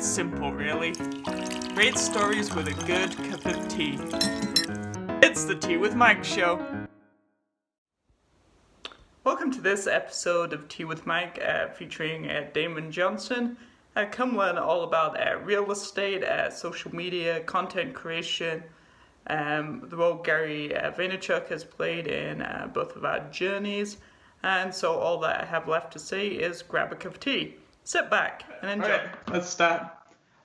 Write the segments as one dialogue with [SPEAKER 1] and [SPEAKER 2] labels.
[SPEAKER 1] It's simple, really. Great stories with a good cup of tea. It's the Tea with Mike show. Welcome to this episode of Tea with Mike uh, featuring uh, Damon Johnson. Uh, come learn all about uh, real estate, uh, social media, content creation, um, the role Gary uh, Vaynerchuk has played in both of our journeys. And so all that I have left to say is grab a cup of tea, sit back, and enjoy.
[SPEAKER 2] Alright, let's start.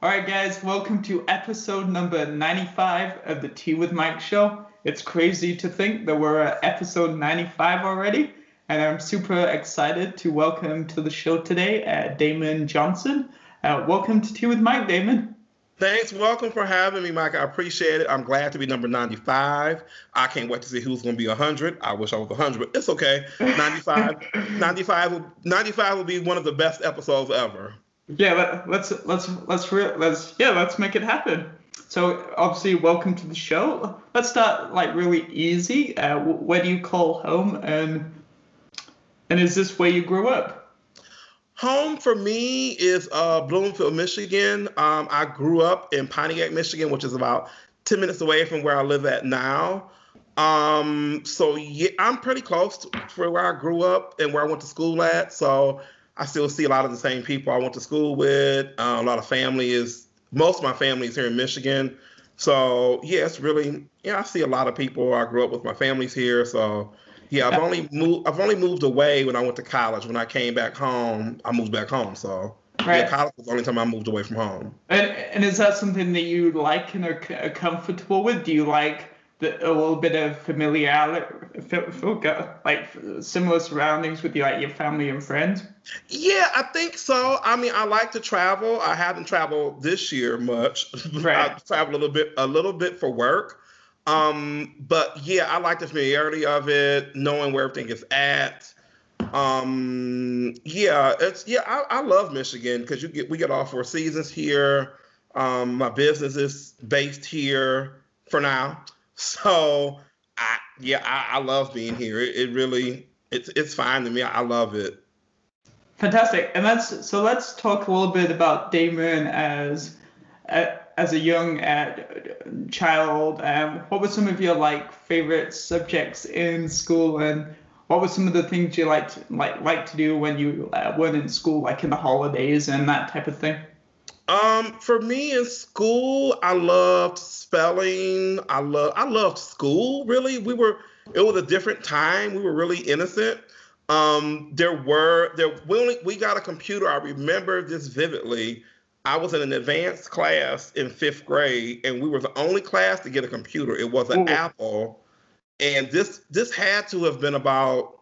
[SPEAKER 2] Alright, guys, welcome to episode number 95 of the Tea with Mike show. It's crazy to think that we're at episode 95 already, and I'm super excited to welcome to the show today uh, Damon Johnson. Uh, welcome to Tea with Mike, Damon.
[SPEAKER 3] Thanks. Welcome for having me, Mike. I appreciate it. I'm glad to be number 95. I can't wait to see who's going to be 100. I wish I was 100, but it's okay. 95, 95, will, 95 will be one of the best episodes ever.
[SPEAKER 2] Yeah, let, let's let's let's re- let's yeah, let's make it happen. So obviously, welcome to the show. Let's start like really easy. Uh, where do you call home, and and is this where you grew up?
[SPEAKER 3] Home for me is uh, Bloomfield, Michigan. Um, I grew up in Pontiac, Michigan, which is about 10 minutes away from where I live at now. Um, so yeah, I'm pretty close to where I grew up and where I went to school at. So I still see a lot of the same people I went to school with. Uh, a lot of family is most of my family is here in Michigan. So yeah, it's really yeah. I see a lot of people. I grew up with my families here. So yeah, I've only moved. I've only moved away when I went to college. When I came back home, I moved back home. So
[SPEAKER 2] Right.
[SPEAKER 3] yeah, college was the only time I moved away from home.
[SPEAKER 2] And and is that something that you like and are, c- are comfortable with? Do you like the, a little bit of familiarity, feel, feel go- like similar surroundings with your like your family and friends?
[SPEAKER 3] Yeah, I think so. I mean, I like to travel. I haven't traveled this year much.
[SPEAKER 2] Right.
[SPEAKER 3] I travel a little bit, a little bit for work. Um, but yeah, I like the familiarity of it, knowing where everything is at. Um, yeah, it's yeah, I, I love Michigan because you get we get all four seasons here. Um, my business is based here for now, so I yeah, I, I love being here. It, it really it's it's fine to me. I love it.
[SPEAKER 2] Fantastic. And let's so let's talk a little bit about Damon as uh, as a young uh, child. Um, what were some of your like favorite subjects in school, and what were some of the things you liked like like to do when you uh, weren't in school, like in the holidays and that type of thing?
[SPEAKER 3] Um, for me in school, I loved spelling. I love I loved school. Really, we were. It was a different time. We were really innocent. Um, there were there we only we got a computer. I remember this vividly. I was in an advanced class in fifth grade, and we were the only class to get a computer. It was an
[SPEAKER 2] Ooh.
[SPEAKER 3] Apple, and this this had to have been about.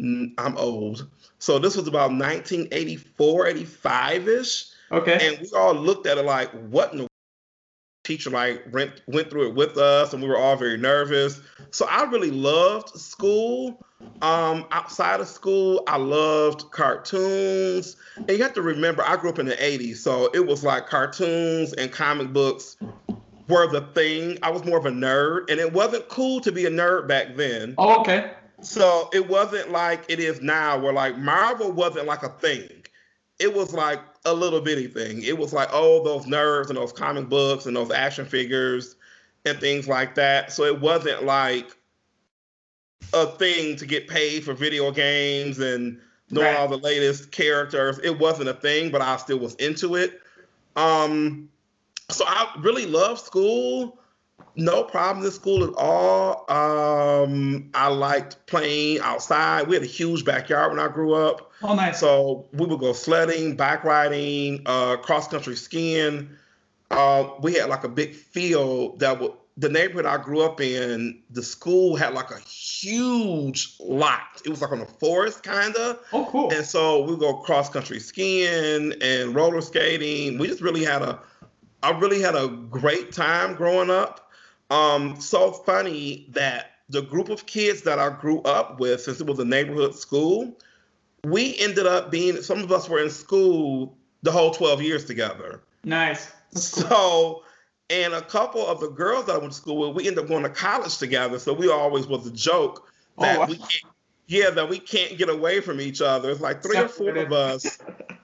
[SPEAKER 3] I'm old, so this was about 1984, 85 ish
[SPEAKER 2] Okay.
[SPEAKER 3] and we all looked at it like, what in the teacher like went went through it with us, and we were all very nervous. So I really loved school. Um, outside of school, I loved cartoons, and you have to remember, I grew up in the '80s, so it was like cartoons and comic books were the thing. I was more of a nerd, and it wasn't cool to be a nerd back then.
[SPEAKER 2] oh, okay.
[SPEAKER 3] So it wasn't like it is now, where like Marvel wasn't like a thing. It was like a little bitty thing. It was like, oh, those nerds and those comic books and those action figures and things like that. So it wasn't like a thing to get paid for video games and knowing
[SPEAKER 2] Right.
[SPEAKER 3] all the latest characters. It wasn't a thing, but I still was into it. Um, so I really love school. No problem in school at all. Um, I liked playing outside. We had a huge backyard when I grew up.
[SPEAKER 2] Oh, nice.
[SPEAKER 3] So we would go sledding, bike riding, uh, cross country skiing. Uh, we had like a big field that would the neighborhood I grew up in. The school had like a huge lot. It was like on a forest kind of.
[SPEAKER 2] oh, cool.
[SPEAKER 3] And so we would go cross country skiing and roller skating. We just really had a, I really had a great time growing up. Um, so funny that the group of kids that I grew up with, since it was a neighborhood school, we ended up being. Some of us were in school the whole 12 years together.
[SPEAKER 2] Nice.
[SPEAKER 3] So, and a couple of the girls that I went to school with, we ended up going to college together. So we always was a joke
[SPEAKER 2] Oh,
[SPEAKER 3] that
[SPEAKER 2] wow.
[SPEAKER 3] we can't, yeah, that we can't get away from each other. It's like three or four of us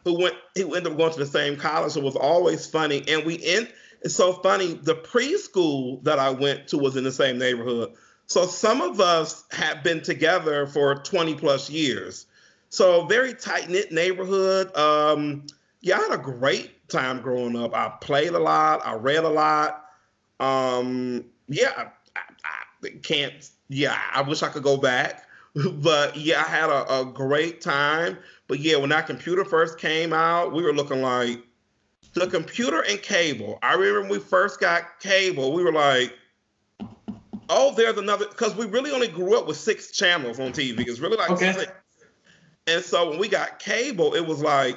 [SPEAKER 3] who went who ended up going to the same college. It was always funny. And we end it's so funny. The preschool that I went to was in the same neighborhood. So some of us have been together for 20 plus years. So very tight knit neighborhood. Um, yeah, I had a great time growing up. I played a lot. I read a lot. Um, yeah, I, I, can't. Yeah, I wish I could go back. but yeah, I had a, a great time. But yeah, when that computer first came out, we were looking like the computer and cable. I remember when we first got cable, we were like, oh, there's another, because we really only grew up with six channels on TV. It's really like okay. six. And so when we got cable, it was like,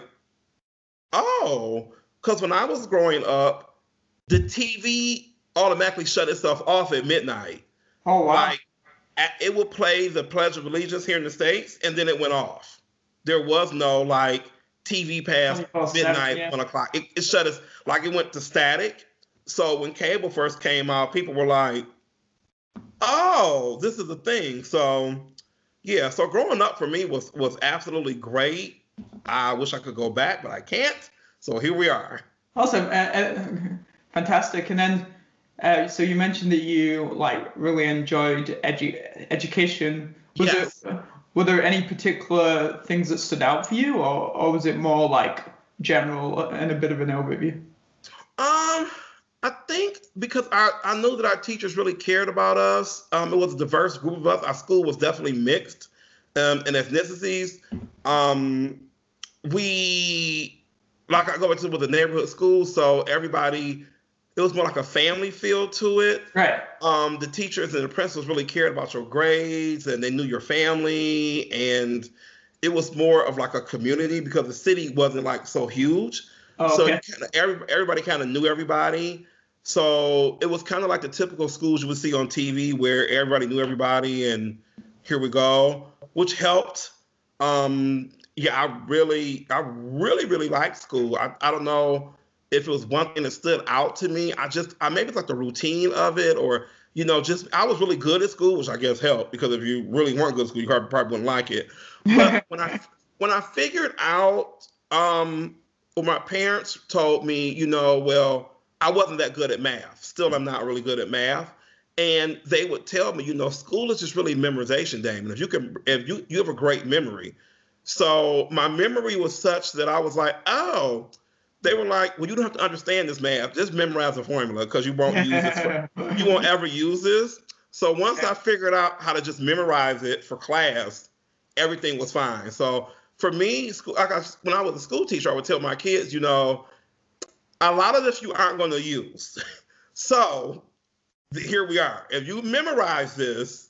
[SPEAKER 3] oh, because when I was growing up, the TV automatically shut itself off at midnight.
[SPEAKER 2] Oh, wow. Like,
[SPEAKER 3] it would play the Pledge of Allegiance here in the States, and then it went off. There was no like TV past oh, midnight, yeah. one o'clock. It, it shut us like it went to static. So when cable first came out, people were like, "Oh, this is the thing." So yeah, so growing up for me was was absolutely great. I wish I could go back, but I can't. So here we are.
[SPEAKER 2] Awesome, uh, uh, fantastic. And then uh, so you mentioned that you like really enjoyed edu- education. Was yes. It, were there any particular things that stood out for you, or, or was it more like general and a bit of an overview?
[SPEAKER 3] Um, I think because I, I know that our teachers really cared about us. Um, it was a diverse group of us. Our school was definitely mixed um, in ethnicities. Um, we, like I go into with a neighborhood school, so everybody it was more like a family feel to it.
[SPEAKER 2] Right.
[SPEAKER 3] Um, the teachers and the principals really cared about your grades and they knew your family and it was more of like a community because the city wasn't like so huge. Oh, so okay. kinda, every, everybody kind of knew everybody. So it was kind of like the typical schools you would see on TV where everybody knew everybody and here we go, which helped. Um, yeah, I really, I really, really liked school. I, I don't know if it was one thing that stood out to me, I just I maybe it's like the routine of it, or you know, just I was really good at school, which I guess helped because if you really weren't good at school, you probably, probably wouldn't like it. But when I when I figured out, um, well, my parents told me, you know, well, I wasn't that good at math. Still, I'm not really good at math. And they would tell me, you know, school is just really memorization, Damon. If you can, if you you have a great memory, so my memory was such that I was like, oh, they were like, "Well, you don't have to understand this math. Just memorize the formula because you won't use it. For, you won't ever use this." So once I figured out how to just memorize it for class, everything was fine. So for me, school, like I, when I was a school teacher, I would tell my kids, you know, a lot of this you aren't going to use. so here we are. If you memorize this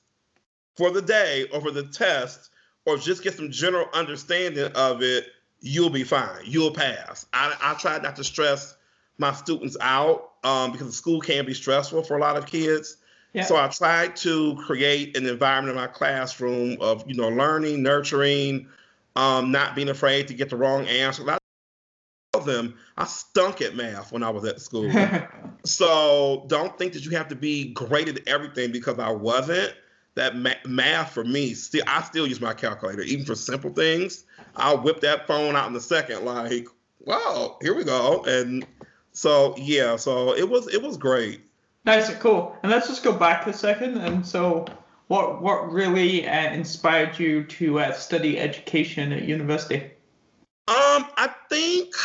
[SPEAKER 3] for the day or for the test, or just get some general understanding of it, you'll be fine. You'll pass. I, I try not to stress my students out um, because school can be stressful for a lot of kids. Yeah. So I try to create an environment in my classroom of you know learning, nurturing, um, not being afraid to get the wrong answer. I tell them I stunk at math when I was at school. so don't think that you have to be great at everything because I wasn't that ma- math for me, still I still use my calculator, even for simple things. I'll whip that phone out in a second, like, wow, here we go. And so yeah, so it was it was great.
[SPEAKER 2] Nice, and cool. And let's just go back a second. And so, what what really uh, inspired you to uh, study education at university?
[SPEAKER 3] Um, I think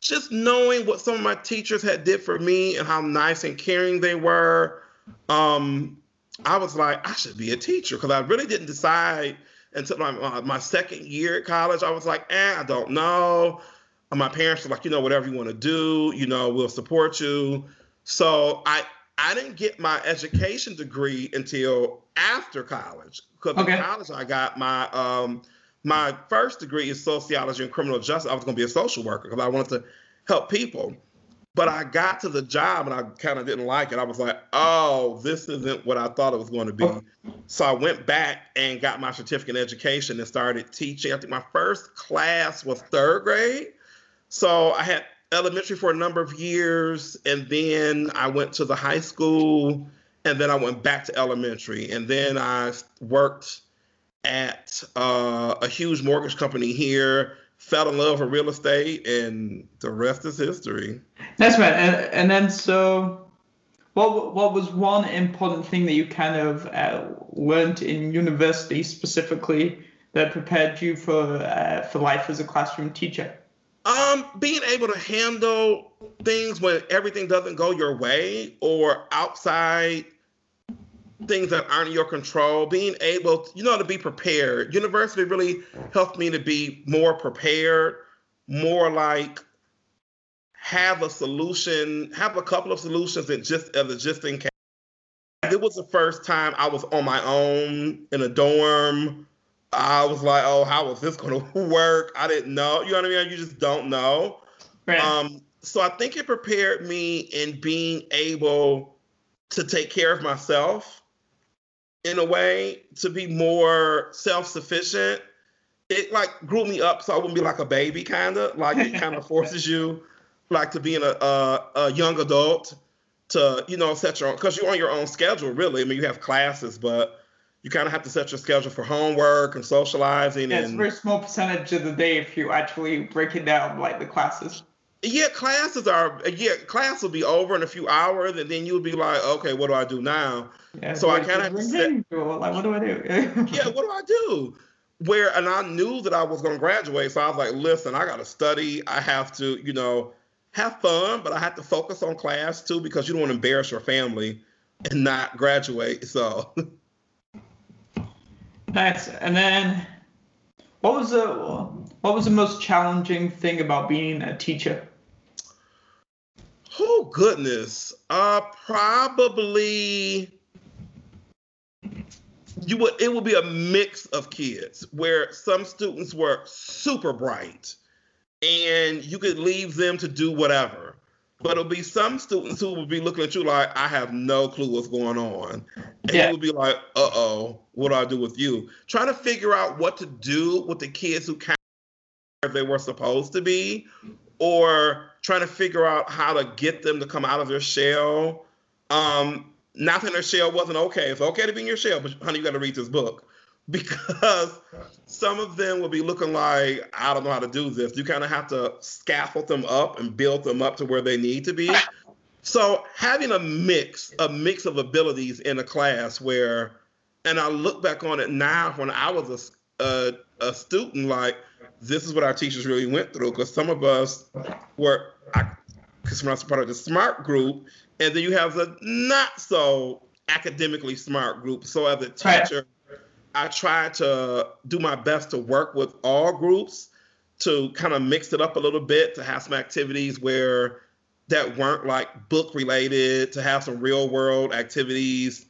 [SPEAKER 3] just knowing what some of my teachers had did for me and how nice and caring they were. Um, I was like, I should be a teacher because I really didn't decide until my, my, my second year at college. I was like, eh, I don't know. And my parents were like, you know, whatever you want to do, you know, we'll support you. So I I didn't get my education degree until after college because okay. in college I got my um my first degree is sociology and criminal justice. I was going to be a social worker because I wanted to help people. But I got to the job and I kind of didn't like it. I was like, oh, this isn't what I thought it was going to be. So I went back and got my certificate in education and started teaching. I think my first class was third grade. So I had elementary for a number of years and then I went to the high school and then I went back to elementary. And then I worked at uh, a huge mortgage company here fell in love with real estate, and the rest is history.
[SPEAKER 2] That's right. And, and then so, what what was one important thing that you kind of uh, learned in university specifically that prepared you for uh, for life as a classroom teacher?
[SPEAKER 3] Um, being able to handle things when everything doesn't go your way or outside things that aren't in your control, being able, to, you know, to be prepared. University really helped me to be more prepared, more like have a solution, have a couple of solutions that just as a just in case. It was the first time I was on my own in a dorm. I was like, oh, how is this going to work? I didn't know. You know what I mean? You just don't know. Right. Um, so I think it prepared me in being able to take care of myself in a way to be more self-sufficient it like grew me up so i wouldn't be like a baby kind of like it kind of forces you like to being a, a, a young adult to you know set your own because you're on your own schedule really i mean you have classes but you kind of have to set your schedule for homework and socializing
[SPEAKER 2] yeah,
[SPEAKER 3] and
[SPEAKER 2] it's a very small percentage of the day if you actually break it down like the classes
[SPEAKER 3] yeah, classes are yeah, class will be over in a few hours, and then you'll be like, okay, what do I do now? Yeah, so I kind of
[SPEAKER 2] like, what do I do?
[SPEAKER 3] yeah, what do I do? Where and I knew that I was going to graduate, so I was like, listen, I got to study. I have to, you know, have fun, but I have to focus on class too because you don't want to embarrass your family and not graduate. So.
[SPEAKER 2] Nice. And then, what was the what was the most challenging thing about being a teacher?
[SPEAKER 3] Oh goodness. Uh probably you would it would be a mix of kids where some students were super bright and you could leave them to do whatever. But it'll be some students who will be looking at you like, I have no clue what's going on. And yeah. you will be like, uh oh, what do I do with you? Trying to figure out what to do with the kids who kind of they were supposed to be, or trying to figure out how to get them to come out of their shell. Um, not that their shell wasn't okay. It's okay to be in your shell, but honey, you got to read this book because some of them will be looking like I don't know how to do this. You kind of have to scaffold them up and build them up to where they need to be. So having a mix, a mix of abilities in a class where, and I look back on it now when I was a, a, a student, like this is what our teachers really went through because some of us were because we're not part of the smart group and then you have the not so academically smart group so as a teacher right. I try to do my best to work with all groups to kind of mix it up a little bit to have some activities where that weren't like book related to have some real world activities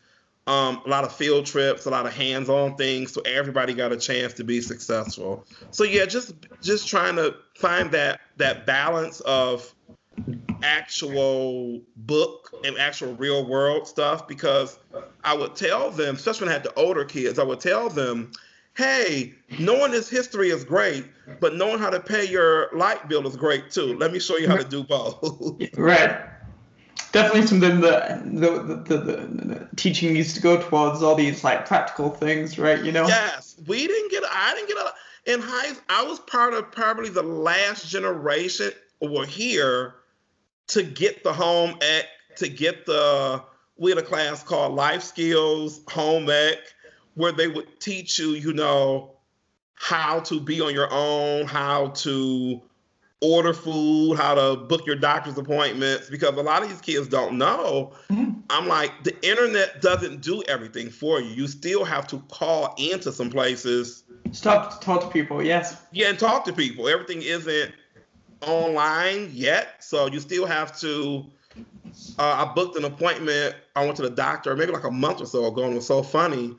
[SPEAKER 3] um, a lot of field trips, a lot of hands-on things, so everybody got a chance to be successful. So yeah, just just trying to find that that balance of actual book and actual real world stuff because I would tell them, especially when I had the older kids, I would tell them, hey, knowing this history is great, but knowing how to pay your light bill is great too. Let me show you how to do both.
[SPEAKER 2] right definitely something that the the, the, the, teaching needs to go towards all these like practical things, right? You know.
[SPEAKER 3] Yes, we didn't get. I didn't get a in high. I was part of probably the last generation over here to get the home ec, to get the. We had a class called Life Skills Home Ec, where they would teach you, you know, how to be on your own, how to order food, how to book your doctor's appointments, because a lot of these kids don't know. Mm-hmm. I'm like, the internet doesn't do everything for you. You still have to call into some places.
[SPEAKER 2] Stop to talk to people, yes.
[SPEAKER 3] Yeah, and talk to people. Everything isn't online yet, so you still have to. Uh, I booked an appointment. I went to the doctor maybe like a month or so ago, and it was so funny.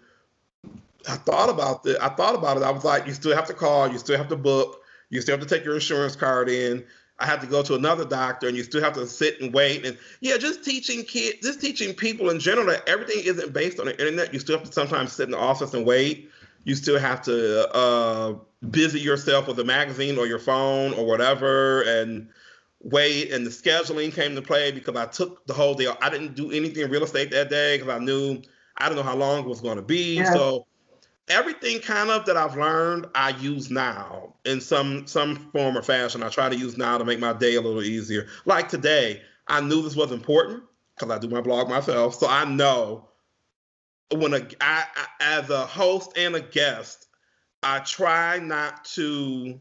[SPEAKER 3] I thought about it. I thought about it. I was like, you still have to call. You still have to book you still have to take your insurance card in. I have to go to another doctor, and you still have to sit and wait. And yeah, just teaching kids, just teaching people in general that everything isn't based on the internet. You still have to sometimes sit in the office and wait. You still have to uh, busy yourself with a magazine or your phone or whatever, and wait. And the scheduling came to play because I took the whole day. I didn't do anything in real estate that day because I knew I don't know how long it was going to be. Yeah. So everything kind of that I've learned, I use now in some some form or fashion. I try to use now to make my day a little easier. Like today, I knew this was important because I do my blog myself, so I know when a I, I, as a host and a guest, I try not to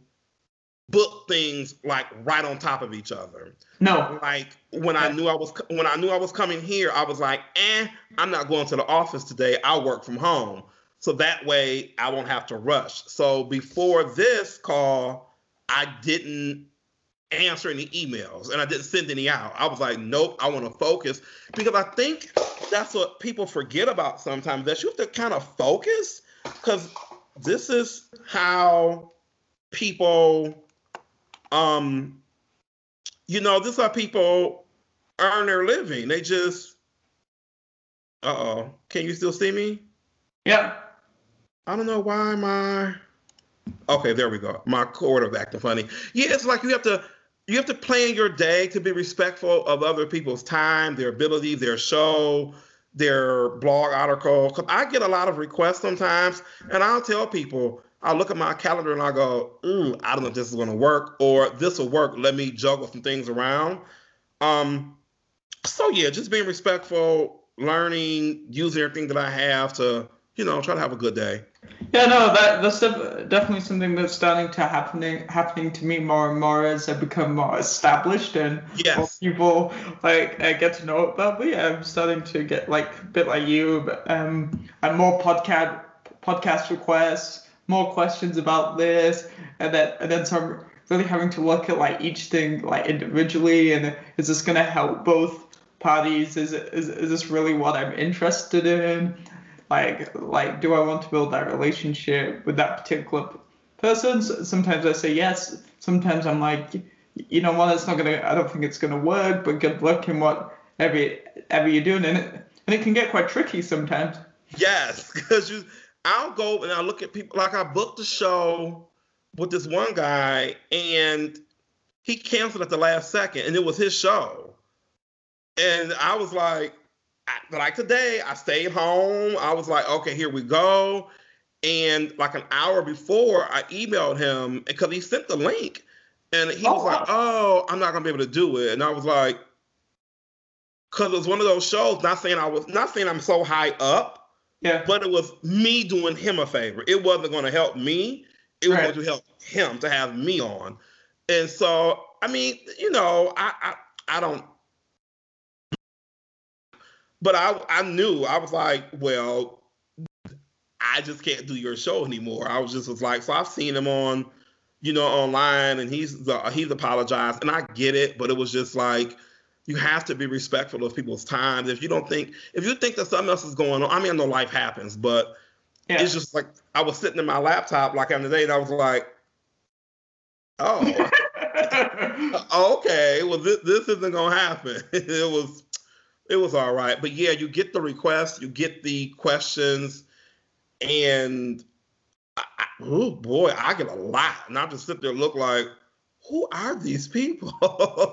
[SPEAKER 3] book things like right on top of each other.
[SPEAKER 2] No.
[SPEAKER 3] Like when I knew I was when I knew I was coming here, I was like, "Eh, I'm not going to the office today. I'll work from home." So that way I won't have to rush. So before this call, I didn't answer any emails and I didn't send any out. I was like, "Nope, I want to focus." Because I think that's what people forget about sometimes that you have to kind of focus cuz this is how people um you know, this is how people earn their living. They just uh oh. Can you still see me?
[SPEAKER 2] Yeah.
[SPEAKER 3] I don't know why my okay, there we go. My cord of acting funny. Yeah, it's like you have to you have to plan your day to be respectful of other people's time, their ability, their show, their blog article. I get a lot of requests sometimes, and I'll tell people, I look at my calendar and I go, mm, I don't know if this is going to work or this will work. Let me juggle some things around. Um, so yeah, just being respectful, learning, using everything that I have to, you know, try to have a good day.
[SPEAKER 2] Yeah, no, that that's definitely something that's starting to happening happening to me more and more as I become more established and
[SPEAKER 3] yes.
[SPEAKER 2] people like uh, get to know about me. I'm starting to get like a bit like you, um, and more podcast podcast requests more questions about this, and then and then some really having to look at like each thing like individually, and is this gonna help both parties? Is is is this really what I'm interested in? Like like do I want to build that relationship with that particular person? Sometimes I say yes. Sometimes I'm like, you know what, it's not gonna. I don't think it's gonna work. But good luck in whatever ever you're doing, and it and it can get quite tricky sometimes.
[SPEAKER 3] Yes, because you I'll go and I look at people like I booked a show with this one guy and he canceled at the last second and it was his show. And I was like, like today, I stayed home. I was like, okay, here we go. And like an hour before, I emailed him because he sent the link. And he oh, was like, oh, I'm not gonna be able to do it. And I was like, because it was one of those shows, not saying I was not saying I'm so high up,
[SPEAKER 2] yeah.
[SPEAKER 3] But it was me doing him a favor. It wasn't going to help me. It was right. going to help him to have me on. And so, I mean, you know, I I, I don't. But I I knew I was like, well, I just can't do your show anymore. I was just was like, so I've seen him on, you know, online, and he's he's apologized, and I get it, but it was just like you have to be respectful of people's time. If you don't think, if you think that something else is going on, I mean, I know life happens, but yeah. it's just like I was sitting in my laptop like on the day, and I was like, oh, okay, well this this isn't gonna happen. it was it was all right, but yeah, you get the requests, you get the questions, and I, I, oh boy, I get a lot, and I just sit there and look like who are these people?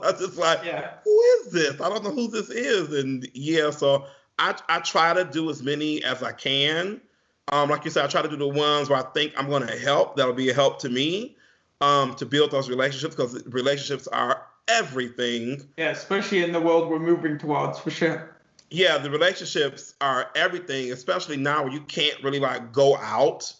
[SPEAKER 3] I just like,
[SPEAKER 2] yeah.
[SPEAKER 3] who is this? I don't know who this is. And yeah, so I, I try to do as many as I can. Um, like you said, I try to do the ones where I think I'm going to help. That'll be a help to me um, to build those relationships because relationships are everything.
[SPEAKER 2] Yeah, especially in the world we're moving towards, for sure.
[SPEAKER 3] Yeah, the relationships are everything, especially now where you can't really like go out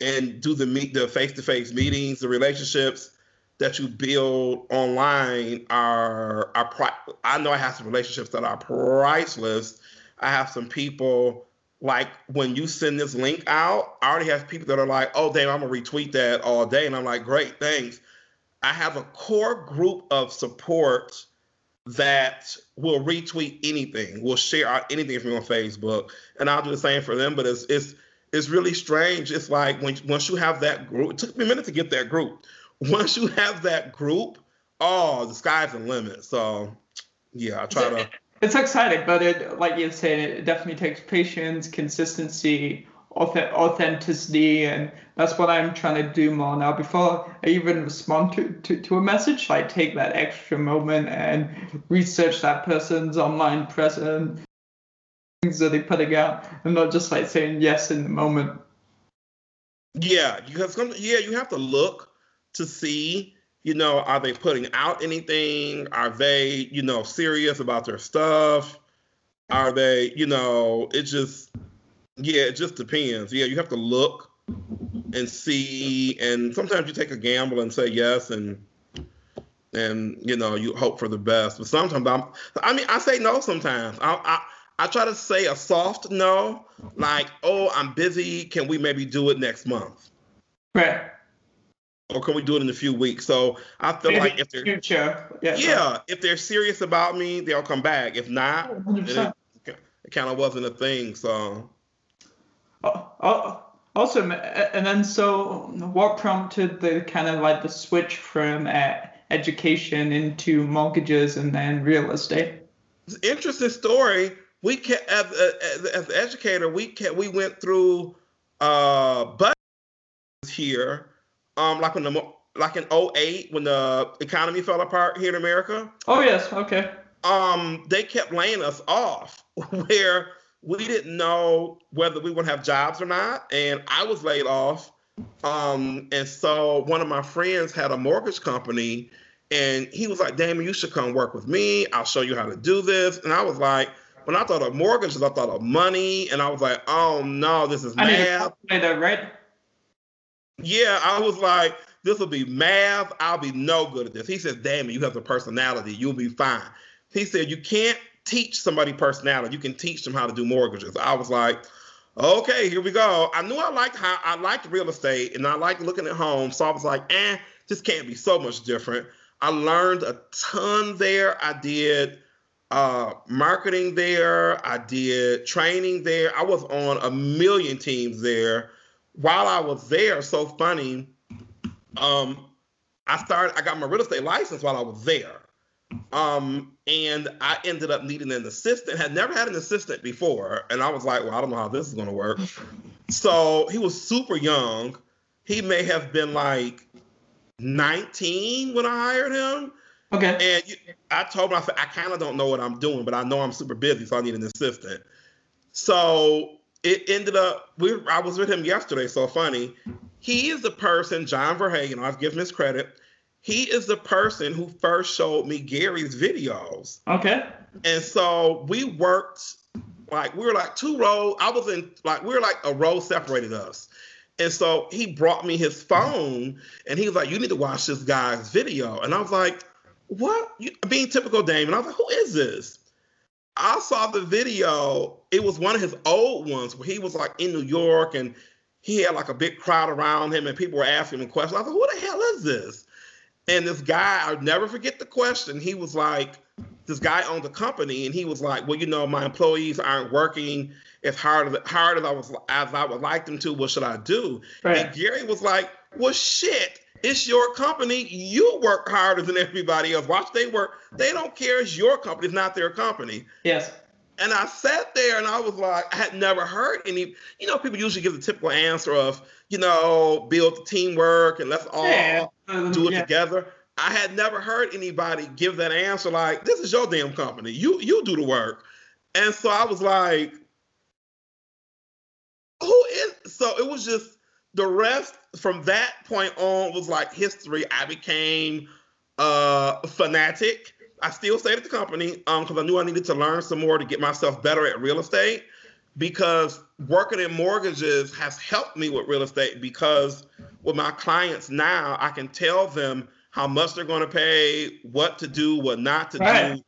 [SPEAKER 3] and do the meet the face to face meetings. The relationships that you build online are are pri- I know I have some relationships that are priceless. I have some people like when you send this link out, I already have people that are like, "Oh, damn, I'm gonna retweet that all day," and I'm like, "Great, thanks." I have a core group of support that will retweet anything, will share out anything from on Facebook, and I'll do the same for them. But it's it's it's really strange. It's like when once you have that group, it took me a minute to get that group once you have that group, oh, the sky's the limit. So, yeah, I try to.
[SPEAKER 2] It's exciting, but it, like you said, it definitely takes patience, consistency, authenticity, and that's what I'm trying to do more now. Before I even respond to, to, to a message, I take that extra moment and research that person's online presence, things that they're putting out, and not just like saying yes in the moment.
[SPEAKER 3] Yeah, because some, yeah, you have to look to see, you know, are they putting out anything? Are they, you know, serious about their stuff? Are they, you know, it just yeah, it just depends. Yeah, you have to look and see and sometimes you take a gamble and say yes and and you know, you hope for the best. But sometimes I'm I mean, I say no sometimes. I I I try to say a soft no, like, oh, I'm busy. Can we maybe do it next month?
[SPEAKER 2] Right.
[SPEAKER 3] Or can we do it in a few weeks? So I feel
[SPEAKER 2] Maybe
[SPEAKER 3] like if they're
[SPEAKER 2] future. Yeah.
[SPEAKER 3] yeah, if they're serious about me, they'll come back. If not,
[SPEAKER 2] 100%.
[SPEAKER 3] it, it kind of wasn't a thing. So
[SPEAKER 2] Oh, oh, awesome. And then, so what prompted the kind of like the switch from uh, education into mortgages and then real estate?
[SPEAKER 3] interesting story. We can, as, as, as an educator, we can, we went through uh budgets here, um, like when the like in 08 when the economy fell apart here in America.
[SPEAKER 2] Oh, yes. Okay.
[SPEAKER 3] um, they kept laying us off where we didn't know whether we would have jobs or not. And I was laid off. Um, and so one of my friends had a mortgage company and he was like, Damon, you should come work with me. I'll show you how to do this. And I was like, when I thought of mortgages, I thought of money. And I was like, oh no, this is
[SPEAKER 2] I
[SPEAKER 3] math.
[SPEAKER 2] right?
[SPEAKER 3] Yeah, I was like, this will be math. I'll be no good at this. He said, Damon, you have the personality. You'll be fine. He said, you can't teach somebody personality. You can teach them how to do mortgages. I was like, okay, here we go. I knew I liked how I liked real estate and I liked looking at homes. So I was like, eh, this can't be so much different. I learned a ton there. I did uh, marketing there. I did training there. I was on a million teams there. While I was there, so funny, um, I started. I got my real estate license while I was there, um, and I ended up needing an assistant. Had never had an assistant before, and I was like, "Well, I don't know how this is going to work." so he was super young. He may have been like 19 when I hired him.
[SPEAKER 2] Okay.
[SPEAKER 3] And you, I told him, I said, I kind of don't know what I'm doing, but I know I'm super busy, so I need an assistant. So it ended up, we, I was with him yesterday, so funny. He is the person, John Verhagen, I've given his credit. He is the person who first showed me Gary's videos.
[SPEAKER 2] Okay.
[SPEAKER 3] And so we worked like we were like two rows. I was in like we were like a row separated us. And so he brought me his phone and he was like, You need to watch this guy's video. And I was like, What? You, being typical Damon, I was like, Who is this? I saw the video. It was one of his old ones where he was like in New York and he had like a big crowd around him and people were asking him questions. I was like, Who the hell is this? And this guy, I'll never forget the question. He was like, this guy owned a company, and he was like, "Well, you know, my employees aren't working as hard as hard as I was as I would like them to. What should I do?"
[SPEAKER 2] Right.
[SPEAKER 3] And Gary was like, "Well, shit, it's your company. You work harder than everybody else. Watch they work. They don't care. It's your company. It's not their company."
[SPEAKER 2] Yes.
[SPEAKER 3] And I sat there and I was like, I had never heard any, you know, people usually give the typical answer of, you know, build the teamwork and let's all
[SPEAKER 2] Yeah. Um,
[SPEAKER 3] do it
[SPEAKER 2] yeah.
[SPEAKER 3] together. I had never heard anybody give that answer like, this is your damn company. You you do the work. And so I was like, who is so it was just the rest from that point on was like history. I became uh fanatic. I still stayed at the company um because I knew I needed to learn some more to get myself better at real estate because working in mortgages has helped me with real estate because with my clients now I can tell them how much they're going to pay, what to do, what not to
[SPEAKER 2] Right.
[SPEAKER 3] do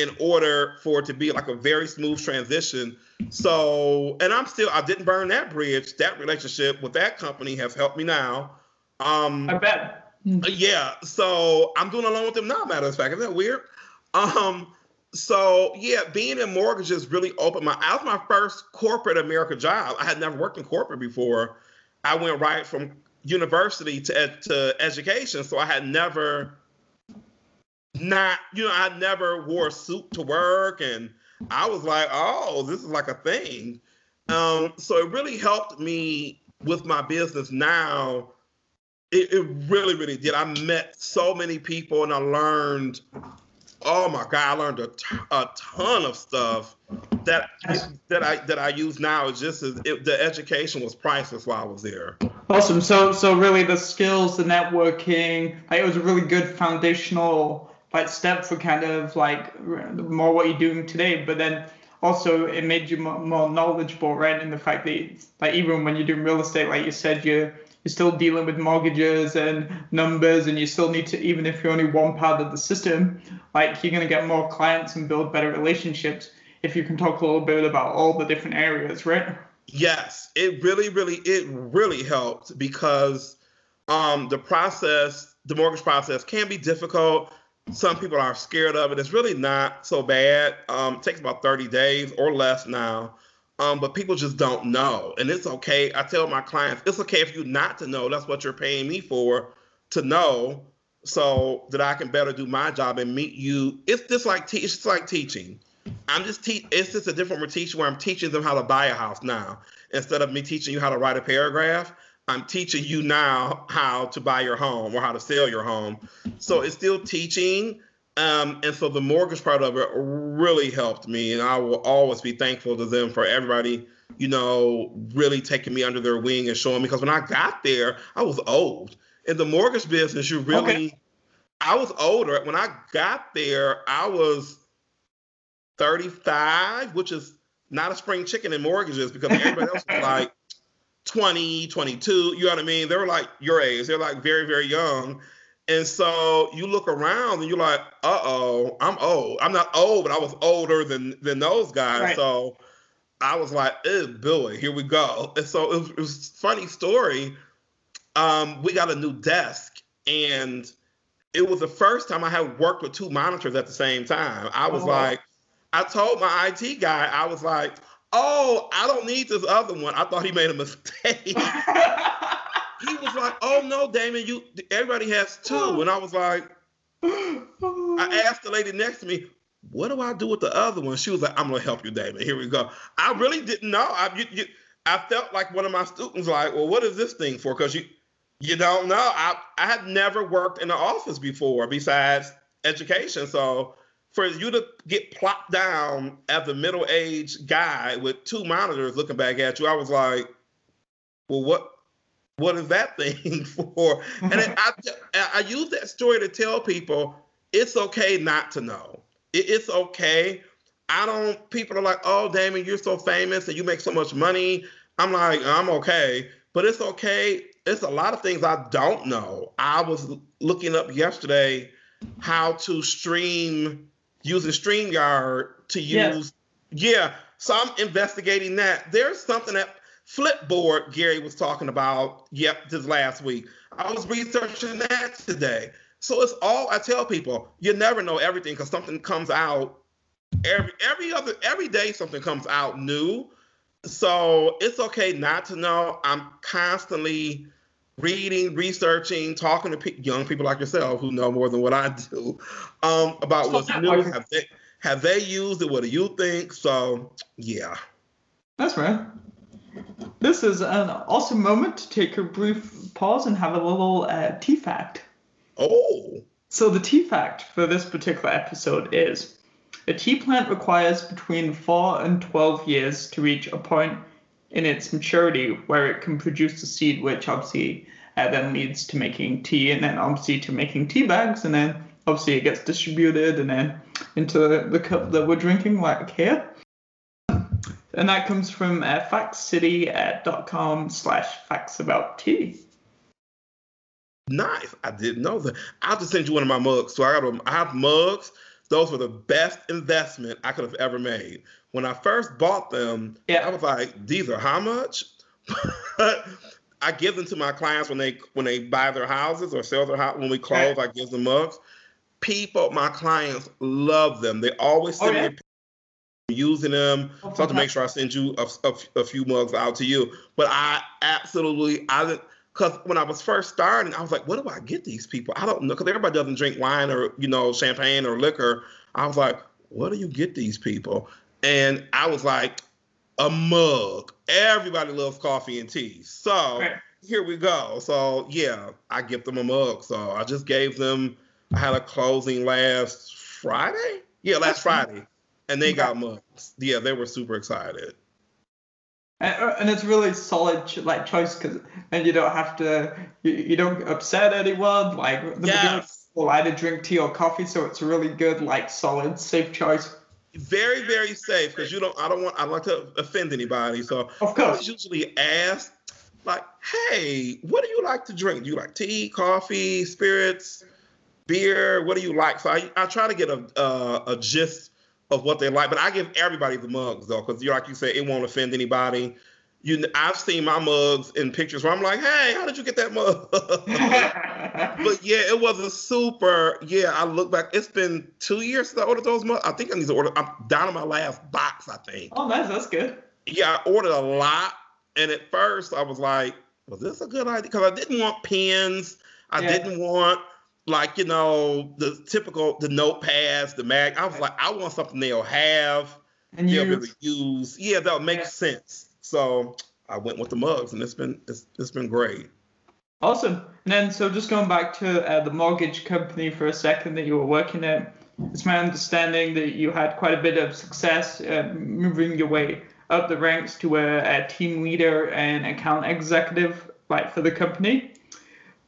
[SPEAKER 3] in order for it to be like a very smooth transition. So, and I'm still I didn't burn that bridge. That relationship with that company has helped me now. Um
[SPEAKER 2] I bet.
[SPEAKER 3] yeah, so I'm doing a loan with them now. Matter of fact, isn't that weird? Um, so yeah, being in mortgages really opened my. That was my first corporate America job. I had never worked in corporate before. I went right from university to to education, so I had never not you know I never wore a suit to work, and I was like, oh, this is like a thing. Um, so it really helped me with my business now it, it really, really did. I met so many people and I learned oh my god, I learned a, t- a ton of stuff that that I that I use now. It's just as it, the education was priceless while I was there.
[SPEAKER 2] Awesome. So so really the skills, the networking, like it was a really good foundational like step for kind of like more what you're doing today. But then also it made you more, more knowledgeable, right? In the fact that like even when you're doing real estate, like you said, you're you're still dealing with mortgages and numbers and you still need to even if you're only one part of the system like you're going to get more clients and build better relationships if you can talk a little bit about all the different areas right?
[SPEAKER 3] Yes it really really it really helped because um, the process the mortgage process can be difficult. Some people are scared of it. It's really not so bad. Um, it takes about 30 days or less now um, but people just don't know. And it's okay. I tell my clients, it's okay if you not to know. That's what you're paying me for to know so that I can better do my job and meet you. It's just like te- it's just like teaching. I'm just te- it's just a different teaching where I'm teaching them how to buy a house now. Instead of me teaching you how to write a paragraph, I'm teaching you now how to buy your home or how to sell your home. So it's still teaching, um, and so the mortgage part of it really helped me, and I will always be thankful to them for everybody, you know, really taking me under their wing and showing me. Because when I got there, I was old in the mortgage business. You really, okay. I was older when I got there. I was 35, which is not a spring chicken in mortgages because everybody else was like 20, 22. You know what I mean? They were like your age. They're like very, very young. And so you look around and you're like, uh oh, I'm old. I'm not old, but I was older than than those guys. Right. So I was like, oh boy, here we go. And so it was, it was a funny story. Um, we got a new desk and it was the first time I had worked with two monitors at the same time. I was oh. like, I told my IT guy, I was like, oh, I don't need this other one. I thought he made a mistake. he was like, "Oh no, Damon, you everybody has two. Oh. And I was like, I asked the lady next to me, "What do I do with the other one?" She was like, "I'm gonna help you, Damon. Here we go." I really didn't know. I you, you, I felt like one of my students, like, "Well, what is this thing for?" Because you you don't know. I I had never worked in an office before besides education, so for you to get plopped down as a middle-aged guy with two monitors looking back at you, I was like, well, what what is that thing for? And I, I use that story to tell people it's okay not to know. It's okay. I don't, people are like, oh, Damon, you're so famous and you make so much money. I'm like, I'm okay. But it's okay. It's a lot of things I don't know. I was looking up yesterday how to stream using StreamYard to use. Yeah. yeah. So I'm investigating that. There's something that Flipboard, Gary was talking about, yep, this last week. I was researching that today. So it's all I tell people, you never know everything because something comes out every every other every day something comes out new. So it's okay not to know. I'm constantly reading, researching, talking to pe- young people like yourself who know more than what I do um, about what's new. Have they have they used it? What do you think? So yeah.
[SPEAKER 2] That's right. This is an awesome moment to take a brief pause and have a little uh, tea fact.
[SPEAKER 3] Oh.
[SPEAKER 2] So, the tea fact for this particular episode is a tea plant requires between 4 and 12 years to reach a point in its maturity where it can produce a seed, which obviously uh, then leads to making tea, and then obviously to making tea bags, and then obviously it gets distributed and then into the cup that we're drinking, like here and that comes from uh, factcity.com slash facts about tea.
[SPEAKER 3] Nice. I didn't know that. I'll just send you one of my mugs. So I got them. I have mugs. Those were the best investment I could have ever made. When I first bought them, yeah. I was like, these are how much? I give them to my clients when they when they buy their houses or sell their house. When we close. I give them mugs. People, my clients love them. They always send oh, yeah? me using them. Oh, so I have to make sure I send you a, a, a, few mugs out to you. But I absolutely, I because when I was first starting, I was like, what do I get these people? I don't know, because everybody doesn't drink wine or, you know, champagne or liquor. I was like, what do you get these people? And I was like, a mug. Everybody loves coffee and tea. So right. here we go. So yeah, I give them a mug. So I just gave them, I had a closing last Friday. Yeah, last Friday, and they got mugs. Yeah, they were super excited.
[SPEAKER 2] And, uh, and it's really solid like choice because and you don't have to you, you don't upset anyone. Like the
[SPEAKER 3] yes.
[SPEAKER 2] people either drink tea or coffee so it's a really good like solid safe choice.
[SPEAKER 3] Very very safe because you don't i don't want i like to offend anybody so
[SPEAKER 2] of course.
[SPEAKER 3] usually ask like hey what do you like to drink? Do you like tea coffee spirits beer? What do you like? So i, I try to get a, a, a gist of what they like but i give everybody the mugs though because you like you said it won't offend anybody you I've seen my mugs in pictures where I'm like, hey, how did you get that mug? but yeah, it was a super. Yeah, I look back. It's been two years since I ordered those mugs. I think I need to order. I'm down to my last box. I think.
[SPEAKER 2] Oh, nice. That's good.
[SPEAKER 3] Yeah, I ordered a lot, and at first I was like, was this a good idea? Because I didn't want pens. I yeah. didn't want like you know the typical the notepads, the mag. I was like, I want something they'll have. And they'll use. really use. Yeah, that'll make yeah. sense. So I went with the mugs, and it's been it's, it's been great.
[SPEAKER 2] Awesome. And then, so just going back to uh, the mortgage company for a second that you were working at, it's my understanding that you had quite a bit of success uh, moving your way up the ranks to a, a, team leader and account executive, like for the company.